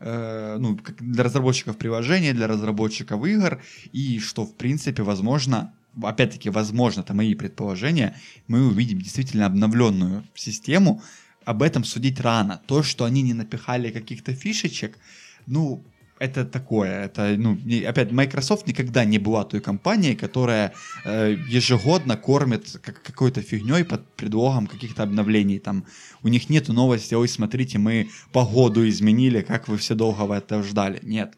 э, ну, для разработчиков приложений, для разработчиков игр, и что, в принципе, возможно, опять-таки, возможно, это мои предположения, мы увидим действительно обновленную систему. Об этом судить рано. То, что они не напихали каких-то фишечек, ну, это такое, это, ну, опять, Microsoft никогда не была той компанией, которая э, ежегодно кормит как, какой-то фигней под предлогом каких-то обновлений, там, у них нету новости, ой, смотрите, мы погоду изменили, как вы все долго это ждали, нет,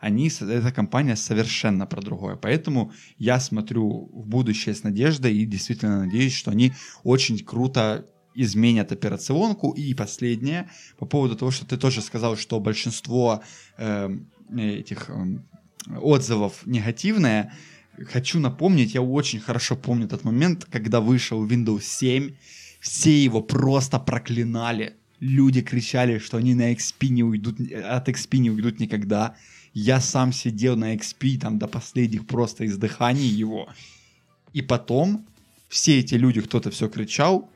они, эта компания совершенно про другое, поэтому я смотрю в будущее с надеждой и действительно надеюсь, что они очень круто изменят операционку. И последнее, по поводу того, что ты тоже сказал, что большинство э, этих э, отзывов негативное. Хочу напомнить, я очень хорошо помню тот момент, когда вышел Windows 7, все его просто проклинали. Люди кричали, что они на XP не уйдут, от XP не уйдут никогда. Я сам сидел на XP там до последних просто издыханий его. И потом все эти люди, кто-то все кричал,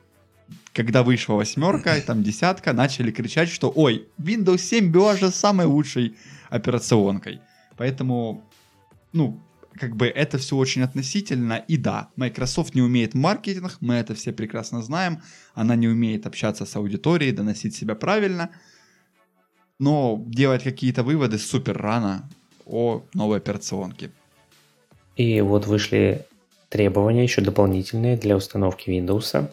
когда вышла восьмерка, там десятка, начали кричать, что ой, Windows 7 была же самой лучшей операционкой. Поэтому, ну, как бы это все очень относительно. И да, Microsoft не умеет маркетинг, мы это все прекрасно знаем. Она не умеет общаться с аудиторией, доносить себя правильно. Но делать какие-то выводы супер рано о новой операционке. И вот вышли требования еще дополнительные для установки Windows.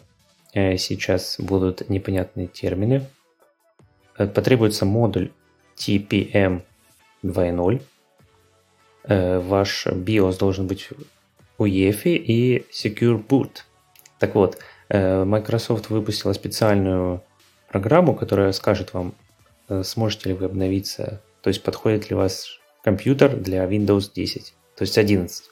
Э, сейчас будут непонятные термины. Э, потребуется модуль TPM 2.0. Э, ваш BIOS должен быть UEFI и Secure Boot. Так вот, Microsoft выпустила специальную программу, которая скажет вам, сможете ли вы обновиться, то есть подходит ли ваш компьютер для Windows 10, то есть 11.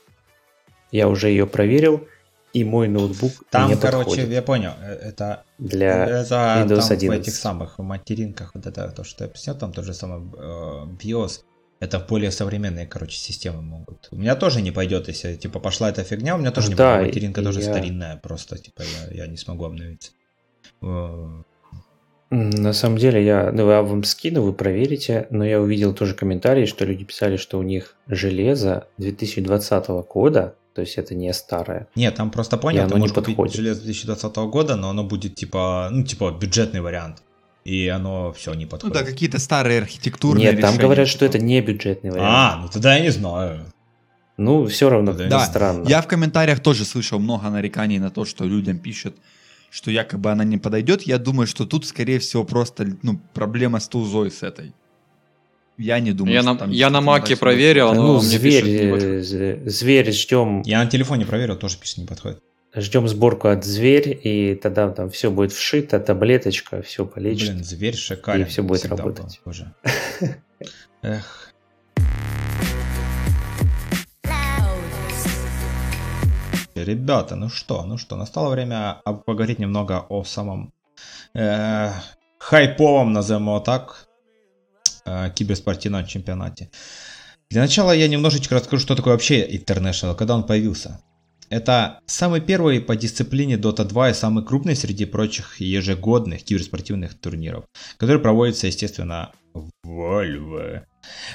Я уже ее проверил, и мой ноутбук Там, не короче, подходит. я понял, э, это, для это Windows там 11. в этих самых материнках, вот это то, что я объяснял, там тот же самый э, BIOS, это более современные, короче, системы могут. У меня тоже не пойдет, если, типа, пошла эта фигня, у меня тоже не Да, пойдет, материнка тоже я- старинная, просто, типа, я, я не смогу обновиться. На самом деле, я, ну, я вам скину, вы проверите, но я увидел тоже комментарии, что люди писали, что у них железо 2020 года, то есть это не старое. Нет, там просто понял, ты можешь купить подходит. железо 2020 года, но оно будет, типа, ну, типа, бюджетный вариант. И оно все не Ну подходит. да, какие-то старые архитектурные Нет, там решения, говорят, что типа. это не бюджетный вариант. А, ну тогда я не знаю. Ну, все равно Да, странно. я в комментариях тоже слышал много нареканий на то, что людям пишут, что якобы она не подойдет. Я думаю, что тут, скорее всего, просто ну, проблема с тулзой с этой. Я не думаю, Я что на, там я на маке проверил, но ну, мне зверь, з- зверь, ждем, Я на телефоне проверил, тоже пишет, не подходит. ждем сборку от зверь, и тогда там все будет вшито, таблеточка, все полечит. Блин, зверь шикарен. И всё будет работать. был. Эх. Ребята, ну что, ну что, настало время поговорить немного о самом э, хайповом, назовем его так, э, киберспортивном чемпионате. Для начала я немножечко расскажу, что такое вообще International, когда он появился. Это самый первый по дисциплине Dota 2 и самый крупный среди прочих ежегодных киберспортивных турниров, который проводится, естественно, в Valve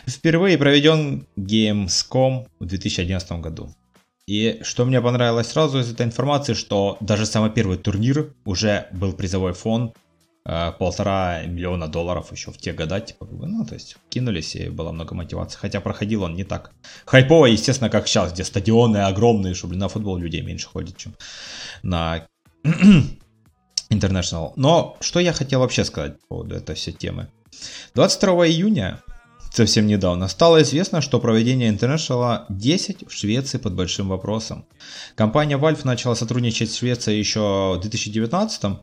впервые проведен Gamescom в 2011 году. И что мне понравилось сразу из этой информации, что даже самый первый турнир уже был призовой фонд э, полтора миллиона долларов еще в те года, типа, ну, то есть кинулись и было много мотивации. Хотя проходил он не так хайпово, естественно, как сейчас, где стадионы огромные, чтобы на футбол людей меньше ходит, чем на International. Но что я хотел вообще сказать по поводу этой всей темы. 22 июня совсем недавно стало известно, что проведение International 10 в Швеции под большим вопросом. Компания Valve начала сотрудничать с Швецией еще в 2019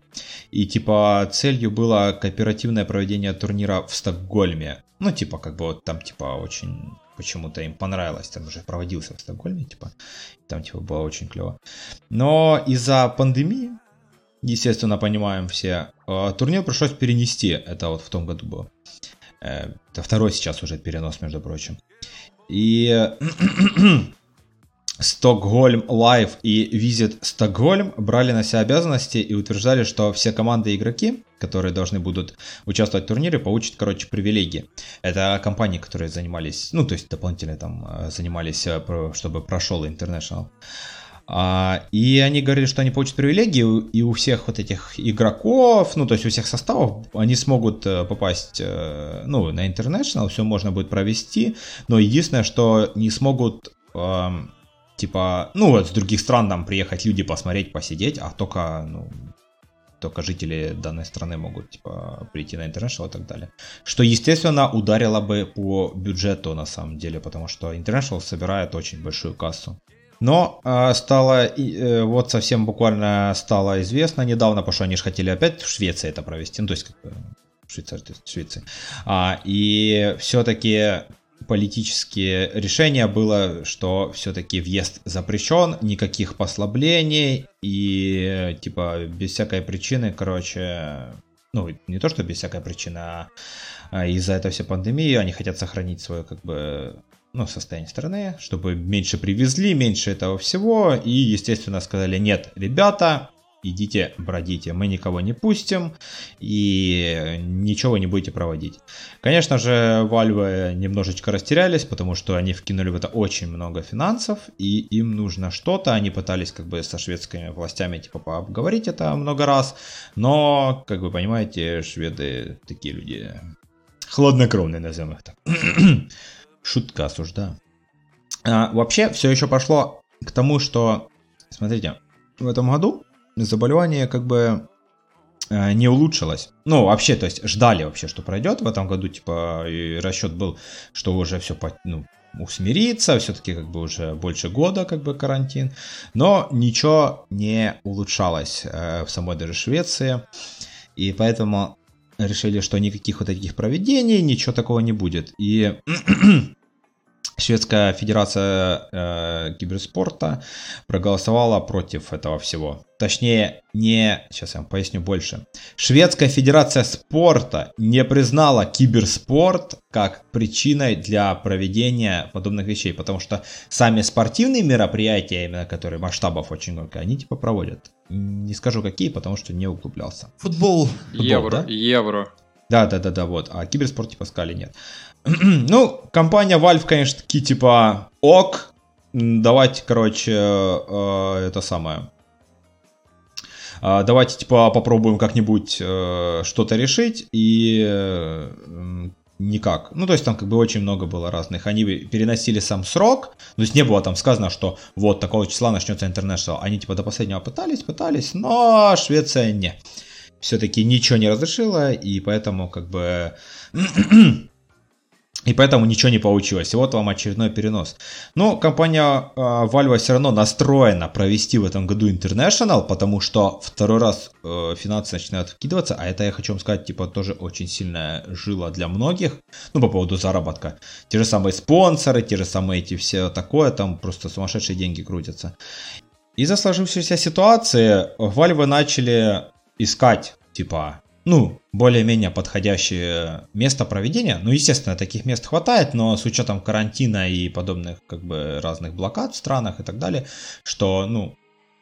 и типа целью было кооперативное проведение турнира в Стокгольме. Ну типа как бы вот там типа очень почему-то им понравилось, там уже проводился в Стокгольме, типа, там типа было очень клево. Но из-за пандемии, естественно, понимаем все, э, турнир пришлось перенести, это вот в том году было. Э, это второй сейчас уже перенос, между прочим. И Стокгольм Лайв и Визит Стокгольм брали на себя обязанности и утверждали, что все команды и игроки, которые должны будут участвовать в турнире, получат, короче, привилегии. Это компании, которые занимались, ну, то есть дополнительно там э, занимались, э, чтобы прошел International. А, и они говорили, что они получат привилегии, и у всех вот этих игроков, ну, то есть у всех составов, они смогут э, попасть, э, ну, на International, все можно будет провести, но единственное, что не смогут, эм, типа, ну, вот с других стран там приехать люди посмотреть, посидеть, а только, ну, только жители данной страны могут типа прийти на International и так далее. Что, естественно, ударило бы по бюджету на самом деле, потому что International собирает очень большую кассу. Но э, стало, э, вот совсем буквально стало известно недавно, потому что они же хотели опять в Швеции это провести, ну то есть как есть Швеции. А, и все-таки политические решения было, что все-таки въезд запрещен, никаких послаблений и типа без всякой причины, короче, ну не то что без всякой причины, а, а из-за этой всей пандемии они хотят сохранить свою как бы ну, состояние страны, чтобы меньше привезли, меньше этого всего. И, естественно, сказали, нет, ребята, идите, бродите, мы никого не пустим и ничего не будете проводить. Конечно же, Valve немножечко растерялись, потому что они вкинули в это очень много финансов, и им нужно что-то, они пытались как бы со шведскими властями типа поговорить это много раз, но, как вы понимаете, шведы такие люди хладнокровные, назовем их так. Шутка осуждаю. А, вообще, все еще пошло к тому, что, смотрите, в этом году заболевание как бы э, не улучшилось. Ну, вообще, то есть ждали вообще, что пройдет в этом году, типа, и расчет был, что уже все, ну, усмирится, все-таки как бы уже больше года как бы карантин, но ничего не улучшалось э, в самой даже Швеции, и поэтому решили, что никаких вот этих проведений, ничего такого не будет. И Шведская федерация э, киберспорта проголосовала против этого всего. Точнее, не... Сейчас я вам поясню больше. Шведская федерация спорта не признала киберспорт как причиной для проведения подобных вещей, потому что сами спортивные мероприятия, именно которые масштабов очень много, они типа проводят. Не скажу какие, потому что не углублялся. Футбол. Футбол евро, да? евро. Да, да, да, да, вот. А киберспорт типа сказали нет. ну, компания Valve, конечно, таки типа ок, давайте, короче, э, это самое. Э, давайте, типа, попробуем как-нибудь э, что-то решить, и э, никак. Ну, то есть там как бы очень много было разных. Они переносили сам срок, то есть не было там сказано, что вот такого числа начнется International. Они типа до последнего пытались, пытались, но Швеция не. Все-таки ничего не разрешила, и поэтому как бы И поэтому ничего не получилось. И вот вам очередной перенос. Но компания э, Valve все равно настроена провести в этом году International, потому что второй раз э, финансы начинают вкидываться, а это я хочу вам сказать, типа, тоже очень сильная жила для многих, ну, по поводу заработка. Те же самые спонсоры, те же самые эти все такое, там просто сумасшедшие деньги крутятся. Из-за сложившейся ситуации Valve начали искать, типа, ну, более-менее подходящее место проведения. Ну, естественно, таких мест хватает, но с учетом карантина и подобных как бы разных блокад в странах и так далее, что, ну,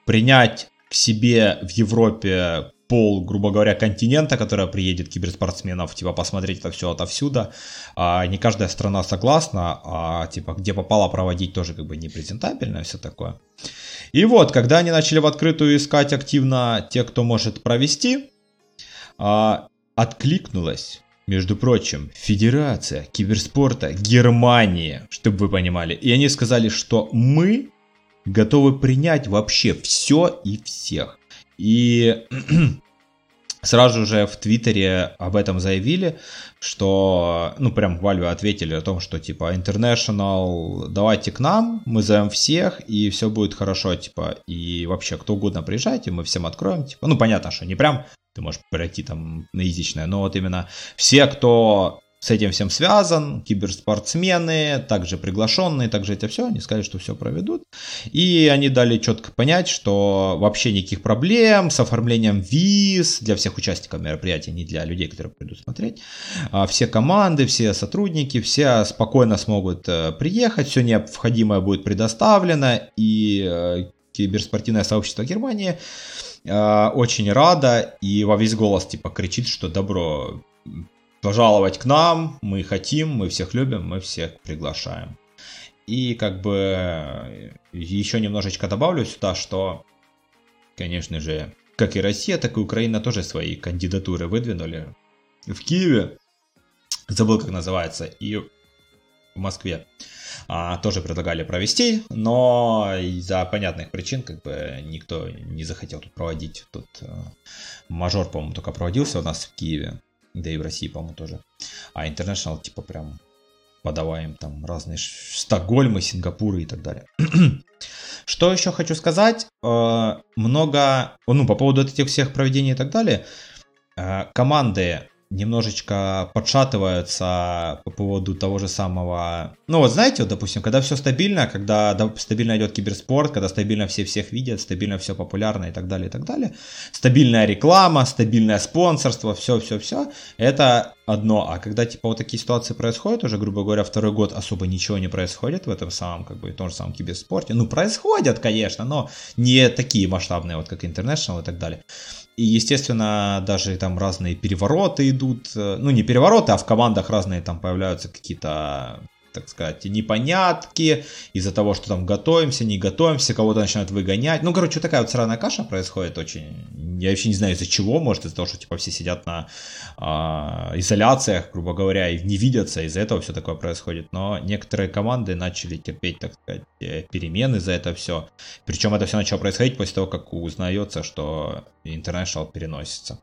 принять к себе в Европе пол, грубо говоря, континента, которая приедет киберспортсменов, типа, посмотреть это все отовсюду. А не каждая страна согласна, а, типа, где попало проводить тоже, как бы, непрезентабельно, все такое. И вот, когда они начали в открытую искать активно те, кто может провести, а, откликнулась между прочим, Федерация киберспорта Германии, чтобы вы понимали. И они сказали, что мы готовы принять вообще все и всех. И сразу же в Твиттере об этом заявили, что, ну, прям Valve ответили о том, что, типа, International, давайте к нам, мы зовем всех, и все будет хорошо, типа, и вообще, кто угодно приезжайте, мы всем откроем, типа, ну, понятно, что не прям ты можешь пройти там на язычное, но вот именно все, кто с этим всем связан, киберспортсмены, также приглашенные, также это все, они сказали, что все проведут. И они дали четко понять, что вообще никаких проблем с оформлением виз для всех участников мероприятия, не для людей, которые придут смотреть. А все команды, все сотрудники, все спокойно смогут э, приехать, все необходимое будет предоставлено, и э, киберспортивное сообщество Германии э, очень рада и во весь голос типа кричит, что добро пожаловать к нам, мы хотим, мы всех любим, мы всех приглашаем. И как бы еще немножечко добавлю сюда, что, конечно же, как и Россия, так и Украина тоже свои кандидатуры выдвинули. В Киеве, забыл как называется, и в Москве а, тоже предлагали провести, но из-за понятных причин как бы никто не захотел тут проводить. Тут а, мажор, по-моему, только проводился у нас в Киеве да и в России, по-моему, тоже. А International, типа, прям подаваем там разные Стокгольмы, Сингапуры и так далее. Что еще хочу сказать? Э, много, ну, по поводу этих всех проведений и так далее, э, команды немножечко подшатываются по поводу того же самого... Ну вот знаете, вот, допустим, когда все стабильно, когда стабильно идет киберспорт, когда стабильно все всех видят, стабильно все популярно и так далее, и так далее, стабильная реклама, стабильное спонсорство, все-все-все, это одно. А когда типа вот такие ситуации происходят, уже, грубо говоря, второй год особо ничего не происходит в этом самом, как бы, том же самом киберспорте. Ну, происходят, конечно, но не такие масштабные, вот как International и так далее. И, естественно, даже там разные перевороты идут. Э, ну, не перевороты, а в командах разные там появляются какие-то так сказать, непонятки из-за того, что там готовимся, не готовимся, кого-то начинают выгонять. Ну, короче, такая вот сраная каша происходит очень. Я вообще не знаю из-за чего, может из-за того, что типа все сидят на э, изоляциях, грубо говоря, и не видятся, из-за этого все такое происходит. Но некоторые команды начали терпеть, так сказать, э, перемены за это все. Причем это все начало происходить после того, как узнается, что International переносится.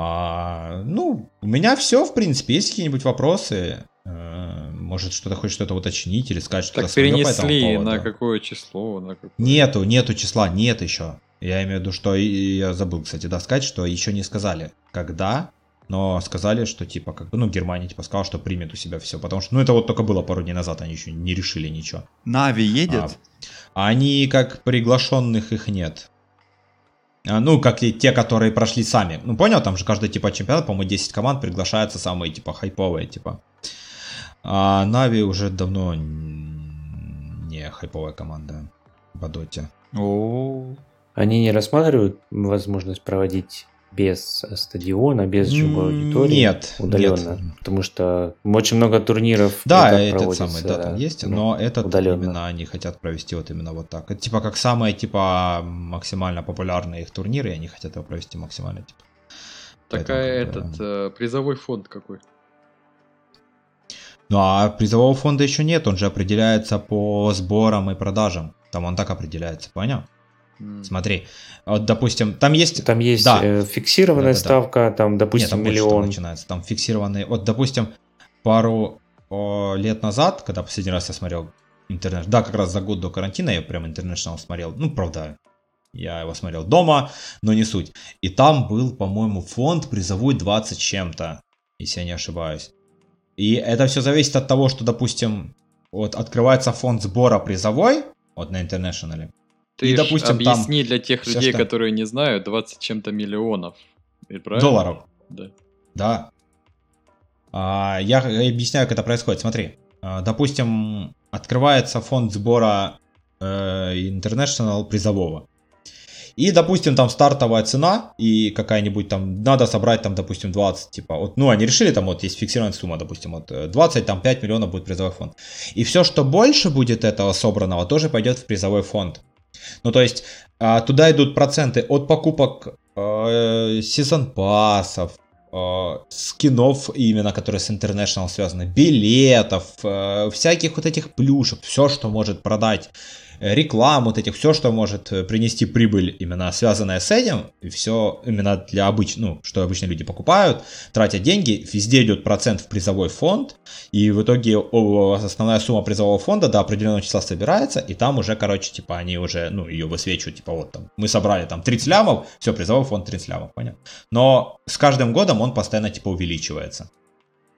А, ну, у меня все, в принципе. Есть какие-нибудь вопросы? Э, может, что-то хочет что-то уточнить или сказать что-то Так перенесли на какое число? На какое... Нету, нету числа, нет еще. Я имею в виду, что я забыл, кстати, да, сказать, что еще не сказали, когда, но сказали, что типа, как бы, ну, Германия типа сказала, что примет у себя все, потому что, ну, это вот только было пару дней назад, они еще не решили ничего. Нави едет? А, они как приглашенных их нет. А, ну, как и те, которые прошли сами. Ну, понял, там же каждый типа чемпионат, по-моему, 10 команд приглашаются самые, типа, хайповые, типа. А Нави уже давно не хайповая команда в Доте. Они не рассматривают возможность проводить без стадиона, без живой аудитории? Нет. Удаленно. Нет. Потому что очень много турниров. Да, этот самый, да, там есть, ну, но этот удаленно. именно они хотят провести вот именно вот так. Это типа как самые типа максимально популярные их турниры, и они хотят его провести максимально типа. Такая Поэтому, этот э, призовой фонд какой? Ну а призового фонда еще нет, он же определяется по сборам и продажам. Там он так определяется, понял? Mm. Смотри, вот, допустим, там есть... Там есть да. э, фиксированная да, да, ставка, да. там, допустим, Нет, там миллион. начинается, там фиксированные... Вот, допустим, пару о, лет назад, когда последний раз я смотрел интернет, да, как раз за год до карантина я прям интернешнл смотрел, ну, правда, я его смотрел дома, но не суть. И там был, по-моему, фонд призовой 20 чем-то, если я не ошибаюсь. И это все зависит от того, что, допустим, вот открывается фонд сбора призовой, вот на International. Ты и, допустим, объясни там для тех людей, что... которые не знают, 20 чем-то миллионов. Правильно? Долларов. Да. Да. А, я объясняю, как это происходит. Смотри, а, допустим, открывается фонд сбора э, International призового. И, допустим, там стартовая цена и какая-нибудь там, надо собрать там, допустим, 20, типа, вот, ну, они решили там, вот, есть фиксированная сумма, допустим, вот, 20, там, 5 миллионов будет призовой фонд. И все, что больше будет этого собранного, тоже пойдет в призовой фонд. Ну, то есть, а, туда идут проценты от покупок э, сезон пассов, э, скинов именно, которые с International связаны, билетов, э, всяких вот этих плюшек, все, что может продать рекламу, вот этих, все, что может э, принести прибыль именно связанное с этим, и все именно для обычных, ну, что обычные люди покупают, тратят деньги, везде идет процент в призовой фонд, и в итоге основная сумма призового фонда до определенного числа собирается, и там уже, короче, типа, они уже, ну, ее высвечивают, типа, вот там, мы собрали там 30 лямов, все, призовой фонд 30 лямов, понял? Но с каждым годом он постоянно, типа, увеличивается.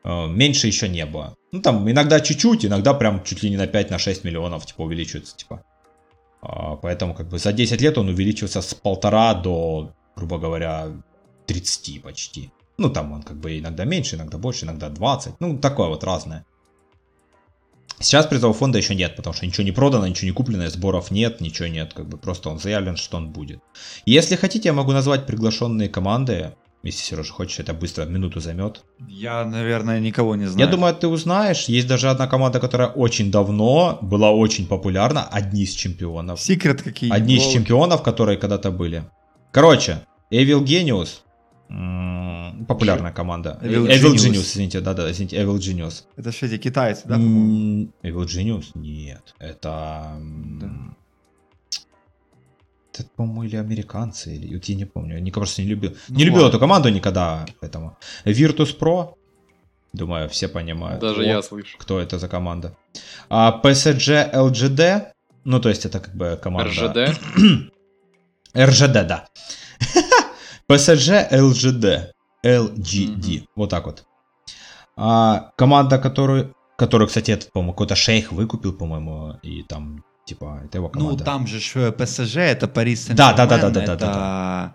Э, меньше еще не было. Ну, там, иногда чуть-чуть, иногда прям чуть ли не на 5-6 на миллионов, типа, увеличивается, типа. А, поэтому как бы за 10 лет он увеличился с полтора до, грубо говоря, 30 почти. Ну, там он как бы иногда меньше, иногда больше, иногда 20. Ну, такое вот разное. Сейчас призового фонда еще нет, потому что ничего не продано, ничего не куплено, сборов нет, ничего нет, как бы просто он заявлен, что он будет. Если хотите, я могу назвать приглашенные команды. Если Сережа хочешь, это быстро минуту займет. Я, наверное, никого не знаю. Я думаю, ты узнаешь. Есть даже одна команда, которая очень давно была очень популярна. Одни из чемпионов. Секрет какие Одни из чемпионов, которые когда-то были. Короче, Evil Genius. Популярная команда. Evil, Evil Genius. Genius, извините, да-да, извините, Evil Genius. Это что, эти китайцы, да? М, Evil Genius? Нет, это... Да. Это, по-моему, или американцы, или... Вот я не помню, я просто не любил. Ну не любил ладно. эту команду никогда, поэтому. Virtus Pro, думаю, все понимают. Даже О, я слышу. Кто это за команда. А PSG LGD, ну, то есть это как бы команда... РЖД. РЖД, да. PSG LGD. LGD. Мгм. Вот так вот. А, команда, которую, которую, кстати, этот, по-моему, какой-то шейх выкупил, по-моему, и там, типа, это его Ну, команда. там же ж э, ПСЖ, это Парис сен Да, да, да, да, да, да, это, да,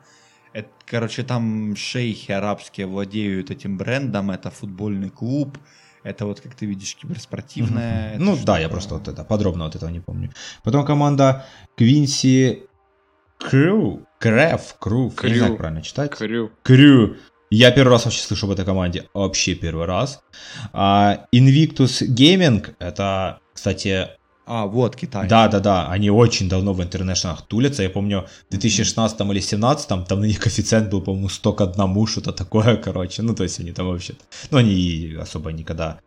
это, короче, там шейхи арабские владеют этим брендом, это футбольный клуб, это вот, как ты видишь, киберспортивное. это Ну да, я просто вот это подробно вот этого не помню. Потом команда Квинси Крю, Креф, Кру, я не знаю, Крю. как правильно читать. Крю. Крю. Я первый раз вообще слышу об этой команде. Вообще первый раз. А, Invictus Gaming, это, кстати, А, вот, Китай. да, да, да, они очень давно в интернешнлах тулятся. Я помню, в 2016 или 2017 там на них коэффициент был, по-моему, 100 к одному, что-то такое, короче. Ну, то есть они там вообще... Ну, они особо никогда...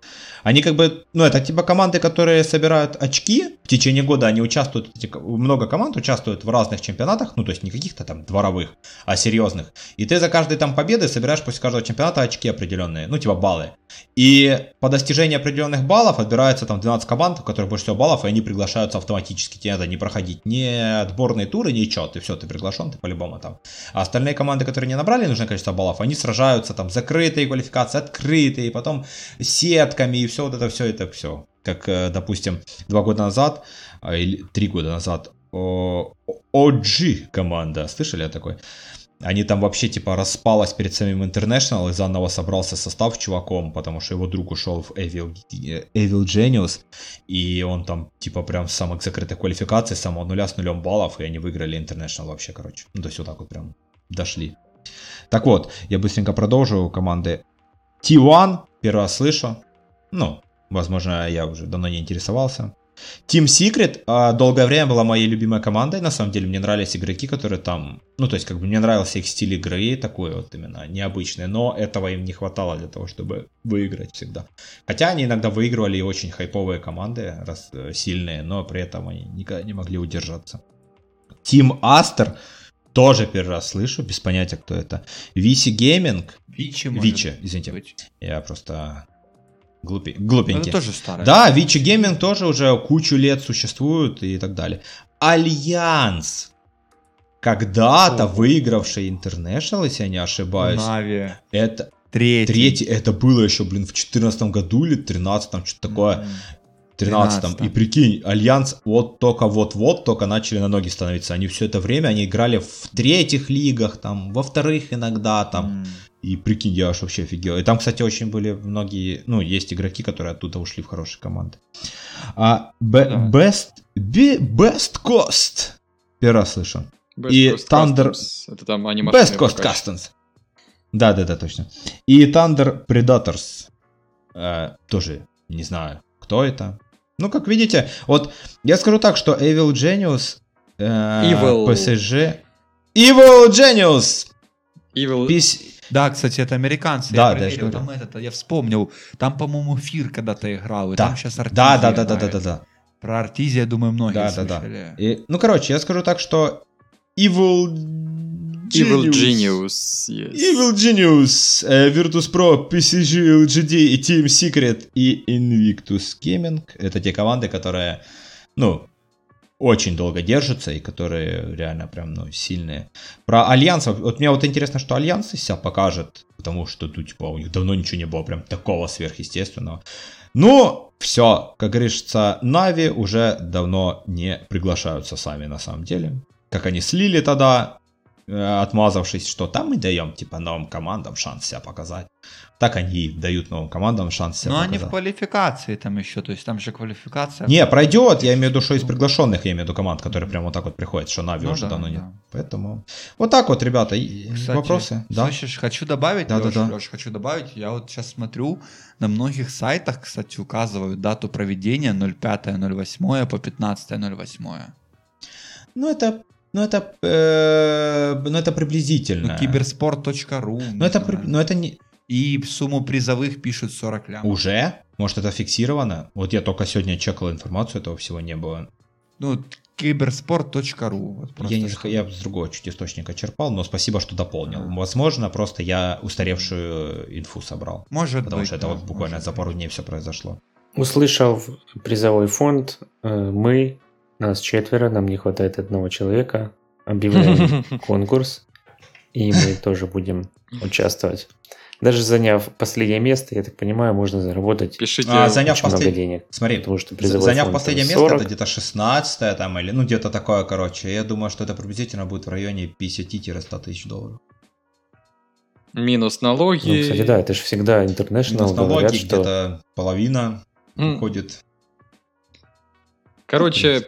Они как бы... Ну, это типа команды, которые собирают очки. В течение года они участвуют... Много команд участвуют в разных чемпионатах. Ну, то есть не каких-то там дворовых, а серьезных. И ты за каждой там победы собираешь после каждого чемпионата очки определенные. Ну, типа баллы. И по достижении определенных баллов отбирается там 12 команд, у которых больше всего баллов, и они приглашаются автоматически. Тебе надо не проходить ни отборные туры, ничего. Ты все, ты приглашен, ты по-любому там. А остальные команды, которые не набрали нужное количество баллов, они сражаются там закрытые квалификации, открытые, потом сетками и все вот это все, это все. Как, э, допустим, два года назад, а, или три года назад, OG команда, слышали о такой? Они там вообще типа распалась перед самим International и заново собрался состав чуваком, потому что его друг ушел в Evil, Evil Genius, и он там типа прям с самых закрытых квалификаций, с самого нуля с нулем баллов, и они выиграли International вообще, короче. Ну, то есть вот так вот прям дошли. Так вот, я быстренько продолжу команды T1, первый раз слышу. Ну, возможно, я уже давно не интересовался. Team Secret а, долгое время была моей любимой командой, на самом деле мне нравились игроки, которые там, ну то есть как бы мне нравился их стиль игры, такой вот именно необычный, но этого им не хватало для того, чтобы выиграть всегда. Хотя они иногда выигрывали и очень хайповые команды, раз, э, сильные, но при этом они никогда не могли удержаться. Team Aster тоже первый раз слышу, без понятия, кто это. Vici, может Vici, извините, быть. я просто глупе- Ну, глупенький. Это тоже старое. Да, Vici Gaming тоже уже кучу лет существует и так далее. Альянс. Когда-то выигравший International, если я не ошибаюсь, Na'Vi. это Третий. третий, это было еще, блин, в 2014 году или 13 что-то такое, М. 13 И 13-м. прикинь, Альянс вот только вот-вот только начали на ноги становиться. Они все это время, они играли в третьих лигах, там, во вторых иногда, там, М. и прикинь, я аж вообще офигел. И там, кстати, очень были многие, ну, есть игроки, которые оттуда ушли в хорошие команды. А, Б- Да. Best, Би- Best Cost. Первый раз слышу. Best И Coast Thunder- Customs. Это там они машины Best прокачивают. Customs. Да, да, да, точно. И Thunder Predators. Э, тоже не знаю, кто это. Ну, как видите, вот я скажу так, что Evil Genius, э, Evil. PSG... Evil Genius! Evil... Пись- Да, кстати, это американцы. Да, я да, я проверил, говорю. там этот, я вспомнил. Там, по-моему, Фир когда-то играл. И Да. там сейчас Да, Артизия да, да, да, да, играет. да, да. Про Артизия, думаю, многие Да, да, да. слышали. И, ну, короче, я скажу так, что Evil Evil Genius. yes. Evil Genius, э, Virtus Pro, PSG, LGD и Team Secret и Invictus Gaming. Это те команды, которые, ну, очень долго держатся и которые реально прям, ну, сильные. Про Альянс, вот мне вот интересно, что Альянс из себя покажет, потому что, ну, типа, у них давно ничего не было прям такого сверхъестественного. Ну, все, как говорится, Na'Vi уже давно не приглашаются сами на самом деле. Как они слили тогда, отмазавшись, что там мы даем, типа, новым командам шанс себя показать. Так они дают новым командам шанс себя Но они в показать. квалификации там еще, то есть там же квалификация. Не, пройдет, я имею в виду, что из приглашенных, я имею в виду команд, которые прям вот так вот приходят, что Нави Ну уже да, давно нет. да. Поэтому вот так вот, ребята, Кстати, вопросы? Да. Слышишь, хочу добавить, Да, да, Лёш, да. Лёш, хочу добавить, я вот сейчас смотрю, на многих сайтах, кстати, указывают дату проведения 05.08 по 15.08. Ну это, ну это, э, ну это Ну, приблизительно. киберспорт.ру. Ну это, при- ну это не... И сумму призовых пишут 40 лям. Уже? Может это фиксировано? Вот я только сегодня чекал информацию, этого всего не было. Ну, киберспорт.ру. Вот Я, не, что- я с другого чуть источника черпал, но спасибо, что дополнил. А. Возможно, просто я устаревшую инфу собрал. Может Потому быть, что это да, вот буквально за пару дней все произошло. Услышав призовой фонд, э, мы, нас четверо, нам не хватает одного человека, объявляем конкурс, и мы тоже будем участвовать. Даже заняв последнее место, я так понимаю, можно заработать Пишите... А, заняв очень много послед- денег. Смотри, Потому что заняв последнее там место, 40. это где-то 16 там, или ну где-то такое, короче. Я думаю, что это приблизительно будет в районе 50-100 тысяч долларов. Минус налоги. Ну, кстати, да, это же всегда Минус International налоги, говорят, что где-то половина М, уходит. Короче.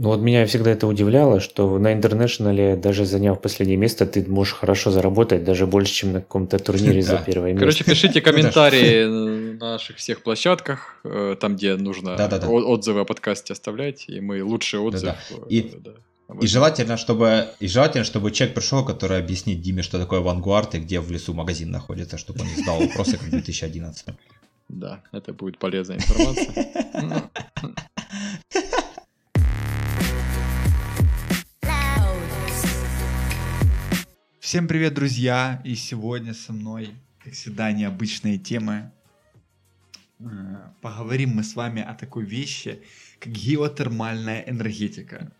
Ну вот меня всегда это удивляло, что на интернешнале, даже заняв последнее место, ты можешь хорошо заработать, даже больше, чем на каком-то турнире за первое место. короче, пишите комментарии на наших всех площадках, э, там, где нужно отзывы о подкасте оставлять, и мы лучший отзыв. Да-да. э, И- этом. желательно, чтобы, и желательно, чтобы человек пришел, который объяснит Диме, что такое Вангуард и где в лесу магазин находится, чтобы он не задал вопросы, как в 2011. Да, это будет полезная информация. Всем привет, друзья! И сегодня со мной, как всегда, необычные темы. Э, Поговорим мы с вами о такой вещи, как геотермальная энергетика.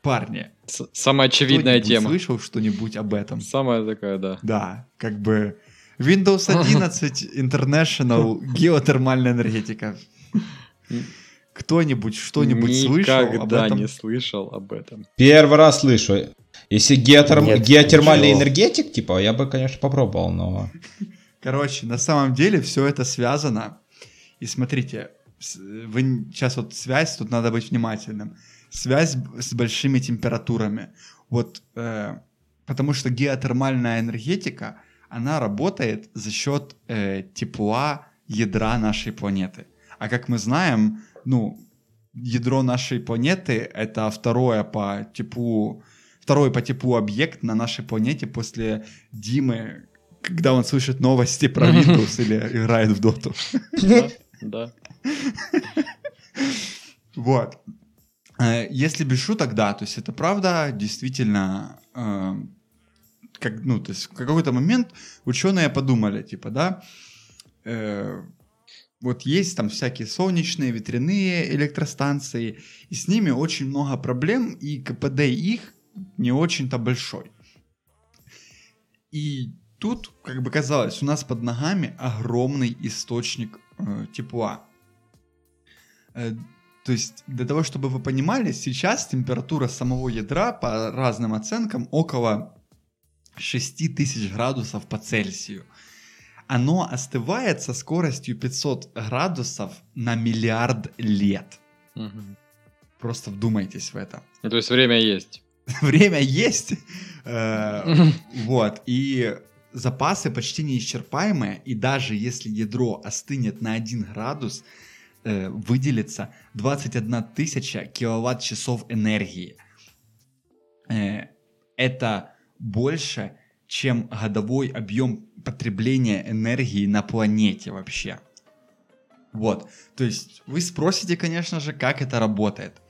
Парни, С- Самая очевидная тема. слышал что-нибудь об этом? Самая такая, да. Да, как бы Windows 11 International геотермальная энергетика. Кто-нибудь что-нибудь слышал об Никогда этом? не слышал об этом. Первый раз слышу. Если геотерм- Нет, геотермальный ничего. энергетик, типа, я бы, конечно, попробовал, но... Короче, на самом деле все это связано. И смотрите, вы сейчас вот связь, тут надо быть внимательным. Связь с большими температурами. Вот э, потому что геотермальная энергетика, она работает за счет э, тепла ядра нашей планеты. А как мы знаем, ну, ядро нашей планеты это второе по теплу, второй по теплу объект на нашей планете после Димы, когда он слышит новости про Windows или играет в доту. Да. Вот. Э, Если без шуток, да, то есть это правда, действительно, э, как, ну, то есть в какой-то момент ученые подумали, типа, да, э, вот есть там всякие солнечные, ветряные электростанции, и с ними очень много проблем, и КПД их не очень-то большой. И тут, как бы казалось, у нас под ногами огромный источник э, тепла. Э, то есть, для того, чтобы вы понимали, сейчас температура самого ядра по разным оценкам около 6000 градусов по Цельсию. Оно остывает со скоростью 500 градусов на миллиард лет. Мгм. Просто вдумайтесь в это. Ну, То есть время есть. время есть. Э, вот. И запасы почти неисчерпаемые. И даже если ядро остынет на 1 градус, э, выделится 21 тысяча киловатт-часов энергии. Э, это больше, чем годовой объем потребления энергии на планете вообще. Вот. То есть вы спросите, конечно же, как это работает.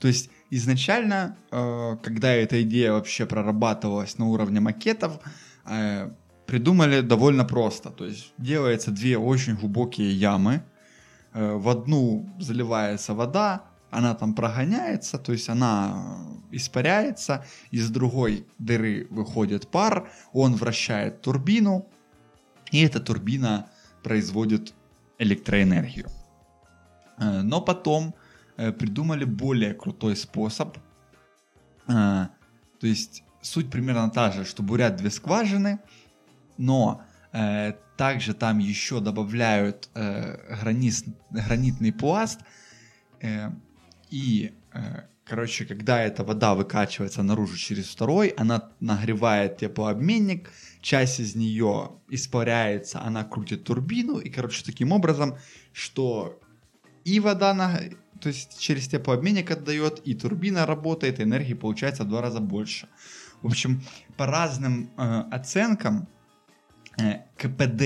То есть изначально, э, когда эта идея вообще прорабатывалась на уровне макетов, э, придумали довольно просто. То есть делается две очень глубокие ямы. Э, в одну заливается вода, она там прогоняется, то есть она испаряется, из другой дыры выходит пар, он вращает турбину, и эта турбина производит электроэнергию. Но потом придумали более крутой способ. Э, то есть суть примерно та же, что бурят две скважины, но также там еще добавляют гранит, гранитный пласт и Короче, когда эта вода выкачивается наружу через второй, она нагревает теплообменник, часть из нее испаряется, она крутит турбину, и, короче, таким образом, что и вода на, то есть через теплообменник отдает, и турбина работает, и энергии получается в два раза больше. В общем, по разным э, оценкам э, КПД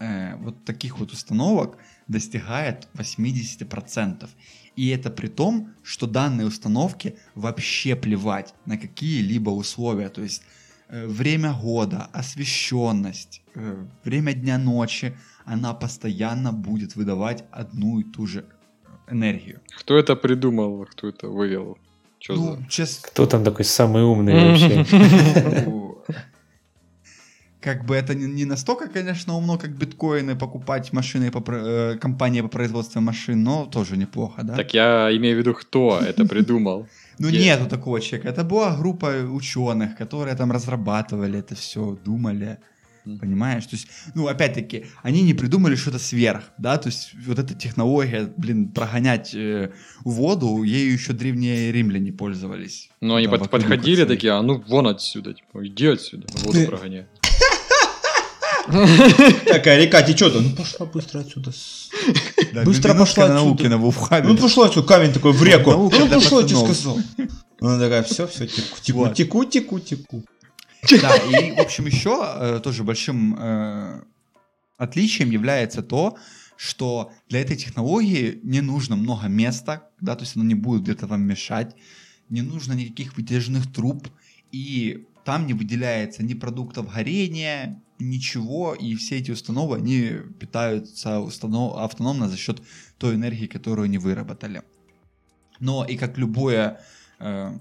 э, вот таких вот установок достигает 80%. И это при том, что данной установке вообще плевать на какие-либо условия. То есть э, время года, освещенность, э, время дня ночи, она постоянно будет выдавать одну и ту же энергию. Кто это придумал, кто это вывел? Чё ну, за... чест... Кто там такой самый умный вообще? Как бы это не, не настолько, конечно, умно, как биткоины покупать машины по э, компании по производству машин, но тоже неплохо, да? Так я имею в виду, кто это придумал. Ну нету такого человека. Это была группа ученых, которые там разрабатывали это все, думали. Понимаешь? То есть, ну, опять-таки, они не придумали что-то сверх, да, то есть вот эта технология, блин, прогонять э, воду, ею еще древние римляне пользовались. Ну, они под, подходили такие, а ну вон отсюда, типа, иди отсюда, воду прогоняй. Такая река течет, ну пошла быстро отсюда. Быстро пошла отсюда. науки на Вулфхабе. Ну пошла отсюда, камень такой в реку. Ну пошла, я тебе сказал. Она такая, все, все, теку, теку, теку, теку. Да, и, в общем, еще э, тоже большим э, отличием является то, что для этой технологии не нужно много места, да, то есть оно не будет где-то вам мешать, не нужно никаких вытяжных труб, и там не выделяется ни продуктов горения, ничего, и все эти установы, они питаются установ... автономно за счет той энергии, которую они выработали. Но и как любое э,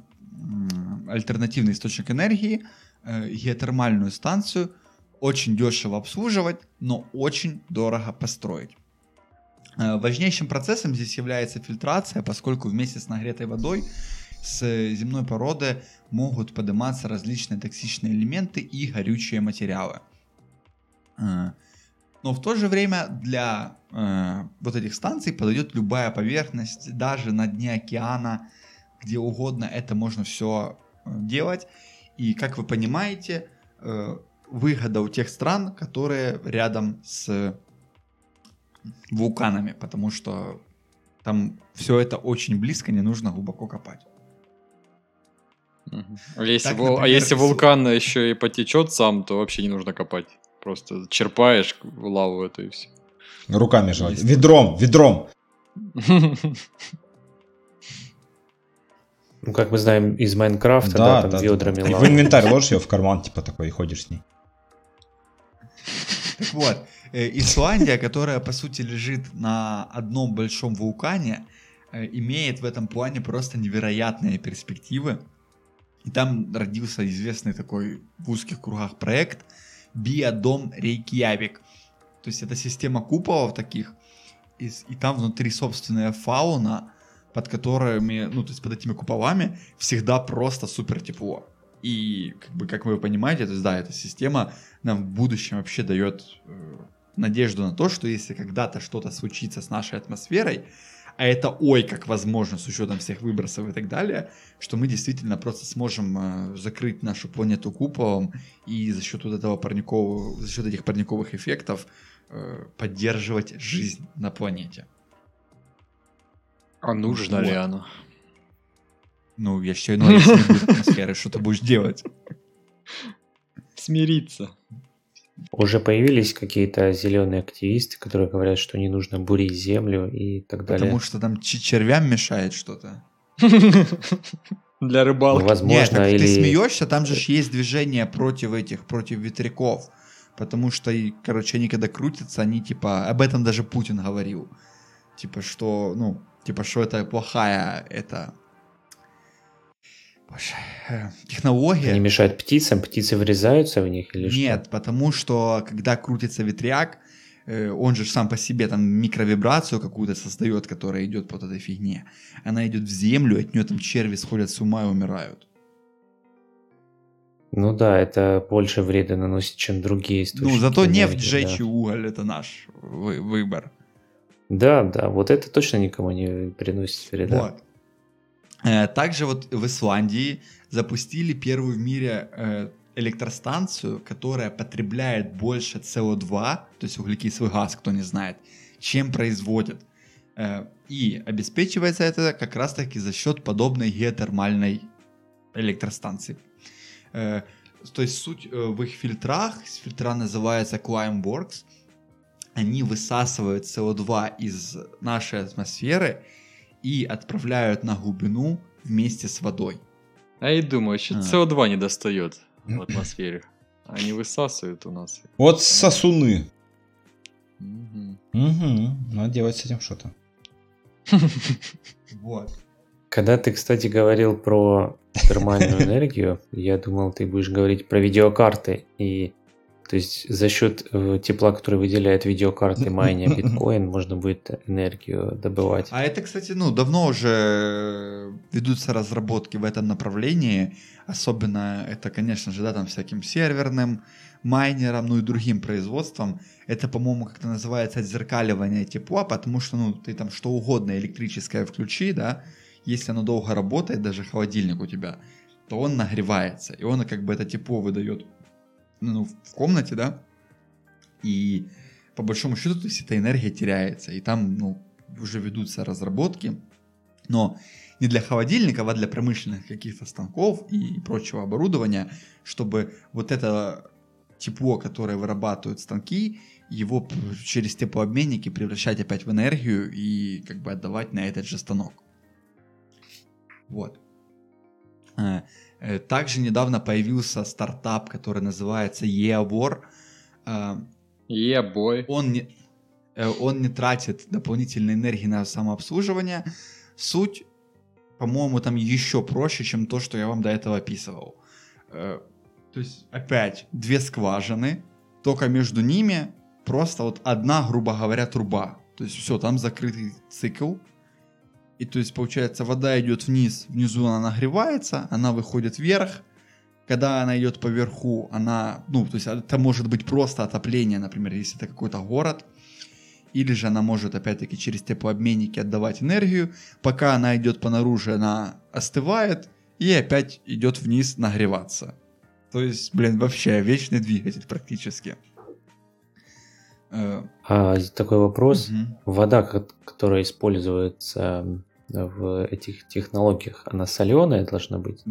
альтернативный источник энергии, геотермальную станцию очень дешево обслуживать, но очень дорого построить. Э, важнейшим процессом здесь является фильтрация, поскольку вместе с нагретой водой с земной породы могут подниматься различные токсичные элементы и горючие материалы. Э, но в то же время для э, вот этих станций подойдет любая поверхность, даже на дне океана, где угодно это можно все э, делать. И как вы понимаете, э, выгода у тех стран, которые рядом с вулканами, потому что там все это очень близко, не нужно глубоко копать. А если, так, например, а если вулкан еще и потечет сам, то вообще не нужно копать. Просто черпаешь лаву эту и все. Руками желать. Ведром, ведром. Ну, как мы знаем из Майнкрафта, да, да там да, ведрами да. В инвентарь ложишь ее в карман, типа такой, и ходишь с ней. Так вот, э, Исландия, которая, по сути, лежит на одном большом вулкане, э, имеет в этом плане просто невероятные перспективы. И там родился известный такой в узких кругах проект Биодом Рейкьявик. То есть это система куполов таких, и, и там внутри собственная фауна, под которыми, ну, то есть под этими куполами всегда просто супер тепло. И, как бы, как вы понимаете, то есть, да, эта система нам в будущем вообще дает э, надежду на то, что если когда-то что-то случится с нашей атмосферой, а это ой как возможно с учетом всех выбросов и так далее, что мы действительно просто сможем э, закрыть нашу планету куполом и за счет вот этого парникового, за счет этих парниковых эффектов э, поддерживать жизнь на планете. А нужно ли Вот. оно? Ну, я считаю, ну, если не будет атмосферы, что ты будешь делать? Смириться. Уже появились какие-то зеленые активисты, которые говорят, что не нужно бурить землю и так далее. Потому что там червям мешает что-то. Для Ну, рыбалки. возможно, Нет, так или... ты смеешься, там же есть движение против этих, против ветряков. Потому что, короче, они когда крутятся, они типа, об этом даже Путин говорил. Типа, что, ну, типа, что это плохая, это... Боже, э, технология. Они мешают птицам, птицы врезаются в них или что? Нет, потому что когда крутится ветряк, э, он же сам по себе там микровибрацию какую-то создает, которая идет по вот этой фигне. Она идет в землю, от нее там черви сходят с ума и умирают. Ну да, это больше вреда наносит, чем другие источники Ну, зато нефть сжечь и да. уголь это наш вы- выбор. Да, да, вот это точно никому не приносит вреда. Вот. Э, Также вот в Исландии запустили первую в мире э, электростанцию, которая потребляет больше СО2, то есть углекислый газ, кто не знает, чем производит. Э, И обеспечивается это как раз-таки за счет подобной геотермальной электростанции. То есть суть в их фильтрах, фильтра называется Climeworks, они высасывают СО2 из нашей атмосферы и отправляют на глубину вместе с водой. А я и думаю, что А. СО2 не достает в атмосфере. Они высасывают у нас. Вот сосуны. Мгм. Угу. Надо делать с этим что-то. Вот. Когда ты, кстати, говорил про термальную энергию, я думал, ты будешь говорить про видеокарты. И то есть за счет э, тепла, который выделяет видеокарты майня биткоин, можно будет энергию добывать. А это, кстати, ну, давно уже ведутся разработки в этом направлении. Особенно это, конечно же, да, там всяким серверным майнерам, ну и другим производствам. Это, по-моему, как-то называется отзеркаливание тепла, потому что, ну, ты там что угодно электрическое включи, да, если оно долго работает, даже холодильник у тебя, то он нагревается, и он как бы это тепло выдает ну, в комнате, да, и по большому счету, то есть эта энергия теряется, и там, ну, уже ведутся разработки, но не для холодильников, а для промышленных каких-то станков и прочего оборудования, чтобы вот это тепло, которое вырабатывают станки, его через теплообменники превращать опять в энергию и как бы отдавать на этот же станок. Вот. Э, Также недавно появился стартап, который называется EAWAR. Э, Yeah, boy. он не, э, он не тратит дополнительной энергии на самообслуживание. Суть, по-моему, там еще проще, чем то, что я вам до этого описывал. То есть, опять, две скважины, только между ними просто вот одна, грубо говоря, труба. То есть, все, там закрытый цикл. И то есть, получается, вода идет вниз, внизу она нагревается, она выходит вверх, когда она идет по верху, она, ну, то есть это может быть просто отопление, например, если это какой-то город, или же она может, опять-таки, через теплообменники отдавать энергию, пока она идет по наружу, она остывает, и опять идет вниз нагреваться. То есть, блин, вообще вечный двигатель практически. Э, А такой вопрос. мгм. Вода, ко- которая используется в этих технологиях, она соленая должна быть?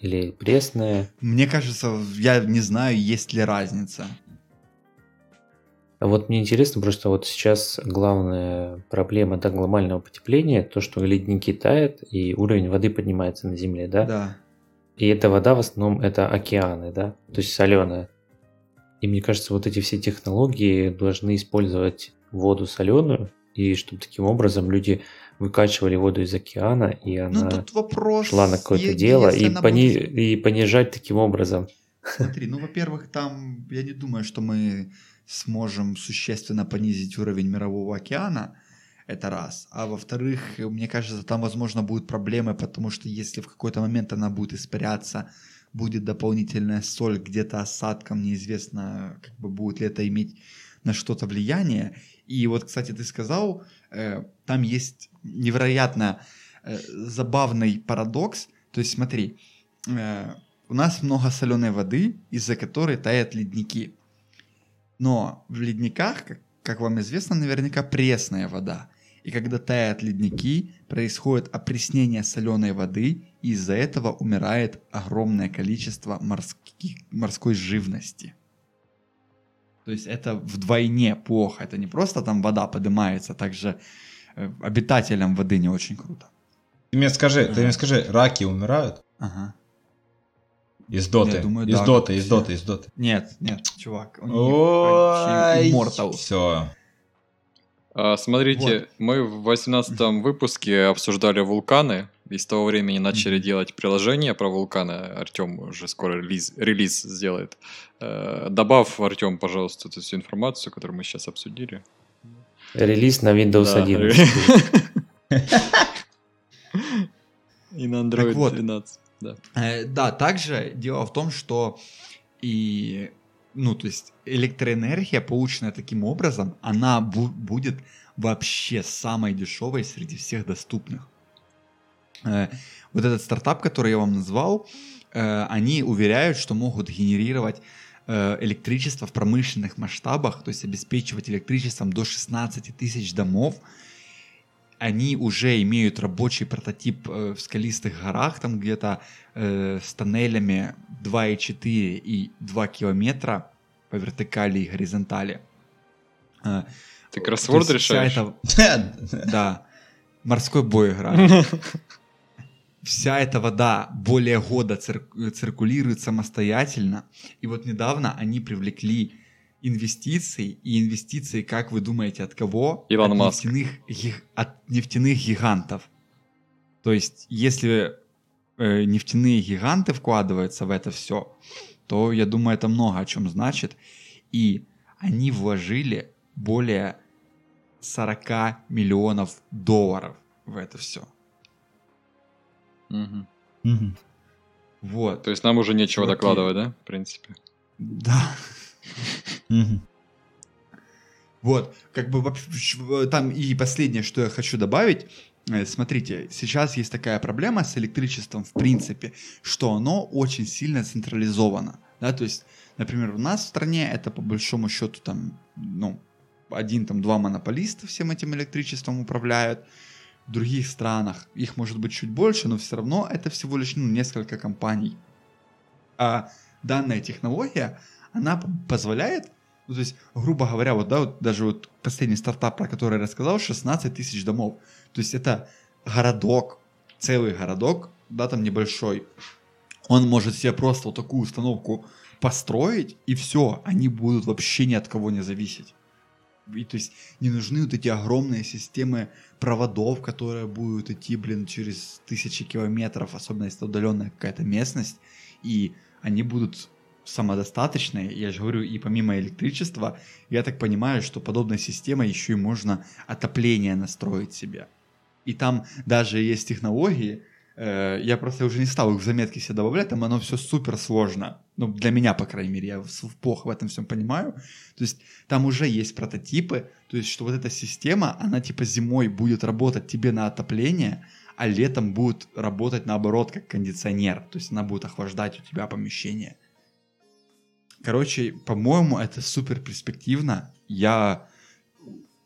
Или пресная? Мне кажется, я не знаю, есть ли разница. А вот мне интересно, просто вот сейчас главная проблема да, глобального потепления, то, что ледники тают и уровень воды поднимается на Земле, да? Да. И эта вода в основном это океаны, да? То есть соленая. И мне кажется, вот эти все технологии должны использовать воду соленую, и чтобы таким образом люди выкачивали воду из океана, и Ну, она тут вопрос... шла на какое-то е- дело, и, пони- будет- и понижать таким образом. Смотри, ну, во-первых, там, я не думаю, что мы сможем существенно понизить уровень мирового океана, это раз. А во-вторых, мне кажется, там, возможно, будут проблемы, потому что если в какой-то момент она будет испаряться, будет дополнительная соль где-то осадком, неизвестно, как бы будет ли это иметь на что-то влияние. И вот, кстати, ты сказал, там есть невероятно э, забавный парадокс. То есть смотри, э, у нас много соленой воды, из-за которой тают ледники. Но в ледниках, как вам известно, наверняка пресная вода. И когда тают ледники, происходит опреснение соленой воды, и из-за этого умирает огромное количество морских, морской живности. То есть это вдвойне плохо. Это не просто там вода поднимается, также э, обитателям воды не очень круто. Ты мне скажи, ты мне скажи, раки умирают? Ага. Из доты. Я думаю, из да, доты, из доты, из доты. Нет, нет, чувак. Ой, все. А, смотрите, мы в 18 выпуске обсуждали вулканы, и с того времени начали делать приложение про вулканы. Артем уже скоро релиз, релиз сделает. Э, добавь, Артем, пожалуйста, эту всю информацию, которую мы сейчас обсудили. Релиз на Windows Да. 11. И на Android Так вот. 12. Да. Э, Да, также дело в том, что и, ну, то есть электроэнергия, полученная таким образом, она бу- будет вообще самой дешевой среди всех доступных. Э, Вот этот стартап, который я вам назвал, э, они уверяют, что могут генерировать э, электричество в промышленных масштабах, то есть обеспечивать электричеством до 16 тысяч домов, они уже имеют рабочий прототип в скалистых горах, там где-то э, с тоннелями 2,4 и 2 километра по вертикали и горизонтали. Ты кроссворд решаешь? эта- да, морской бой играю. Вся эта вода более года цир- циркулирует самостоятельно. И вот недавно они привлекли инвестиции. И инвестиции, как вы думаете, от кого? Илон от Маск. Нефтяных, от нефтяных гигантов. То есть, если э, нефтяные гиганты вкладываются в это все, то, я думаю, это много о чем значит. И они вложили более 40 миллионов долларов в это все. Мгм. Мгм. Вот. То есть нам уже нечего Чуваки. докладывать, да, в принципе? Да. Вот, как бы вообще, там и последнее, что я хочу добавить. Э, Смотрите, сейчас есть такая проблема с электричеством в принципе, что оно очень сильно централизовано. Да, то есть, например, у нас в стране это по большому счету там, ну, один, там, два монополиста всем этим электричеством управляют. В других странах их может быть чуть больше, но все равно это всего лишь ну, несколько компаний. А данная технология, она позволяет, ну, то есть, грубо говоря, вот, да, вот даже вот последний стартап, про который я рассказал, 16 тысяч домов. То есть это городок, целый городок, да, там небольшой. Он может себе просто вот такую установку построить, и все, они будут вообще ни от кого не зависеть. И то есть не нужны вот эти огромные системы проводов, которые будут идти, блин, через тысячи километров, особенно если удаленная какая-то местность, и они будут самодостаточные, я же говорю, и помимо электричества, я так понимаю, что подобной системой еще и можно отопление настроить себе. И там даже есть технологии, я просто уже не стал их в заметки себе добавлять, там оно все супер сложно. Ну, для меня, по крайней мере, я плохо в этом всем понимаю. То есть там уже есть прототипы, то есть что вот эта система, она типа зимой будет работать тебе на отопление, а летом будет работать наоборот как кондиционер, то есть она будет охлаждать у тебя помещение. Короче, по-моему, это супер перспективно. Я,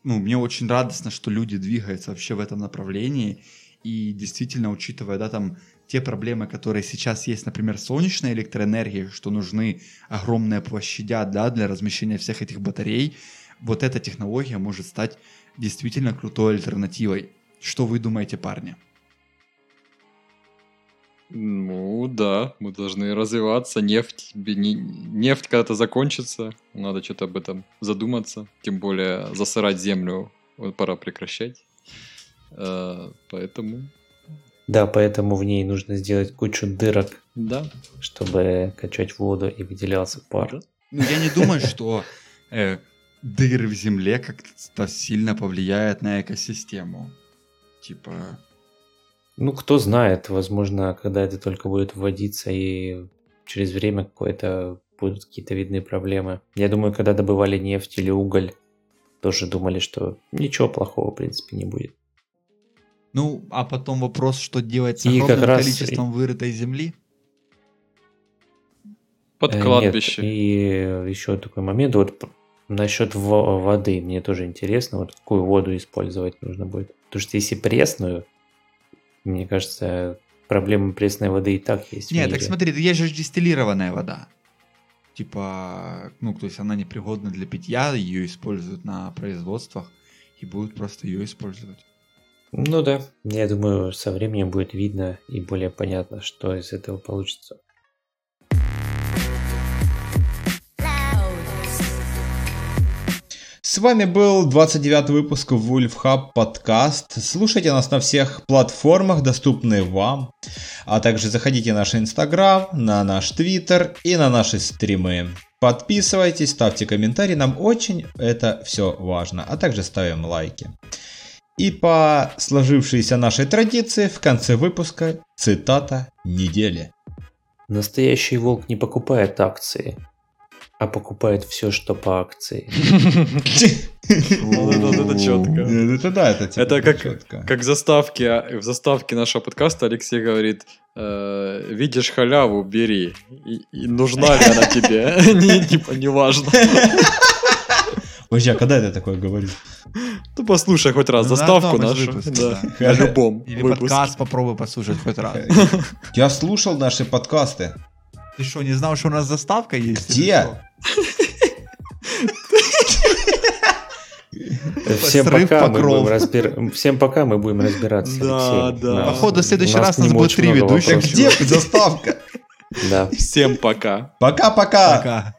ну, мне очень радостно, что люди двигаются вообще в этом направлении. И действительно, учитывая, да, там те проблемы, которые сейчас есть, например, солнечной электроэнергией, что нужны огромные площадя, да, для размещения всех этих батарей, вот эта технология может стать действительно крутой альтернативой. Что вы думаете, парни? Ну да, мы должны развиваться. Нефть, не- нефть когда-то закончится. Надо что-то об этом задуматься. Тем более засырать землю пора прекращать. Э, Поэтому Да, поэтому в ней нужно сделать кучу дырок, да. чтобы качать воду и выделялся пар. Ну, я не думаю, что э, дыры в земле как-то сильно повлияют на экосистему. Типа, Ну, кто знает, возможно, когда это только будет вводиться и через время какое-то будут какие-то видны проблемы. Я думаю, когда добывали нефть или уголь, тоже думали, что ничего плохого, в принципе, не будет. Ну, а потом вопрос, что делать с И огромным как раз количеством вырытой земли? Под Э, кладбище. Нет, и еще такой момент, вот насчет во- воды, мне тоже интересно, вот какую воду использовать нужно будет. Потому что если пресную, мне кажется, проблема пресной воды и так есть. Нет, так смотри, есть же дистиллированная вода. Типа, ну, то есть она непригодна для питья, ее используют на производствах и будут просто ее использовать. Ну да, я думаю, со временем будет видно и более понятно, что из этого получится. С вами был 29 выпуск Wolf Hub подкаст. Слушайте нас на всех платформах, доступные вам. А также заходите на наш инстаграм, на наш твиттер и на наши стримы. Подписывайтесь, ставьте комментарии, нам очень это все важно. А также ставим лайки. И по сложившейся нашей традиции в конце выпуска цитата недели. Настоящий волк не покупает акции, а покупает все, что по акции. Вот это- четко. Ну, Это да, это типа Это как, заставке, а, в заставке нашего подкаста Алексей говорит, э, видишь халяву, бери. Нужна ли она тебе? Не, типа, неважно. Подожди, а когда это такое говорил? Ну, послушай хоть раз Ну, заставку нашу. На любом Или выпуске. подкаст попробуй послушать хоть раз. Я слушал наши подкасты. Ты что, не знал, что у нас заставка есть? Где? что? Всем Срыв пока, мы покров. будем разбир- Всем пока, мы будем разбираться. Да, да. Походу, в следующий раз к нас будет три ведущих. Где заставка? Да. Всем пока. Пока-пока. Пока.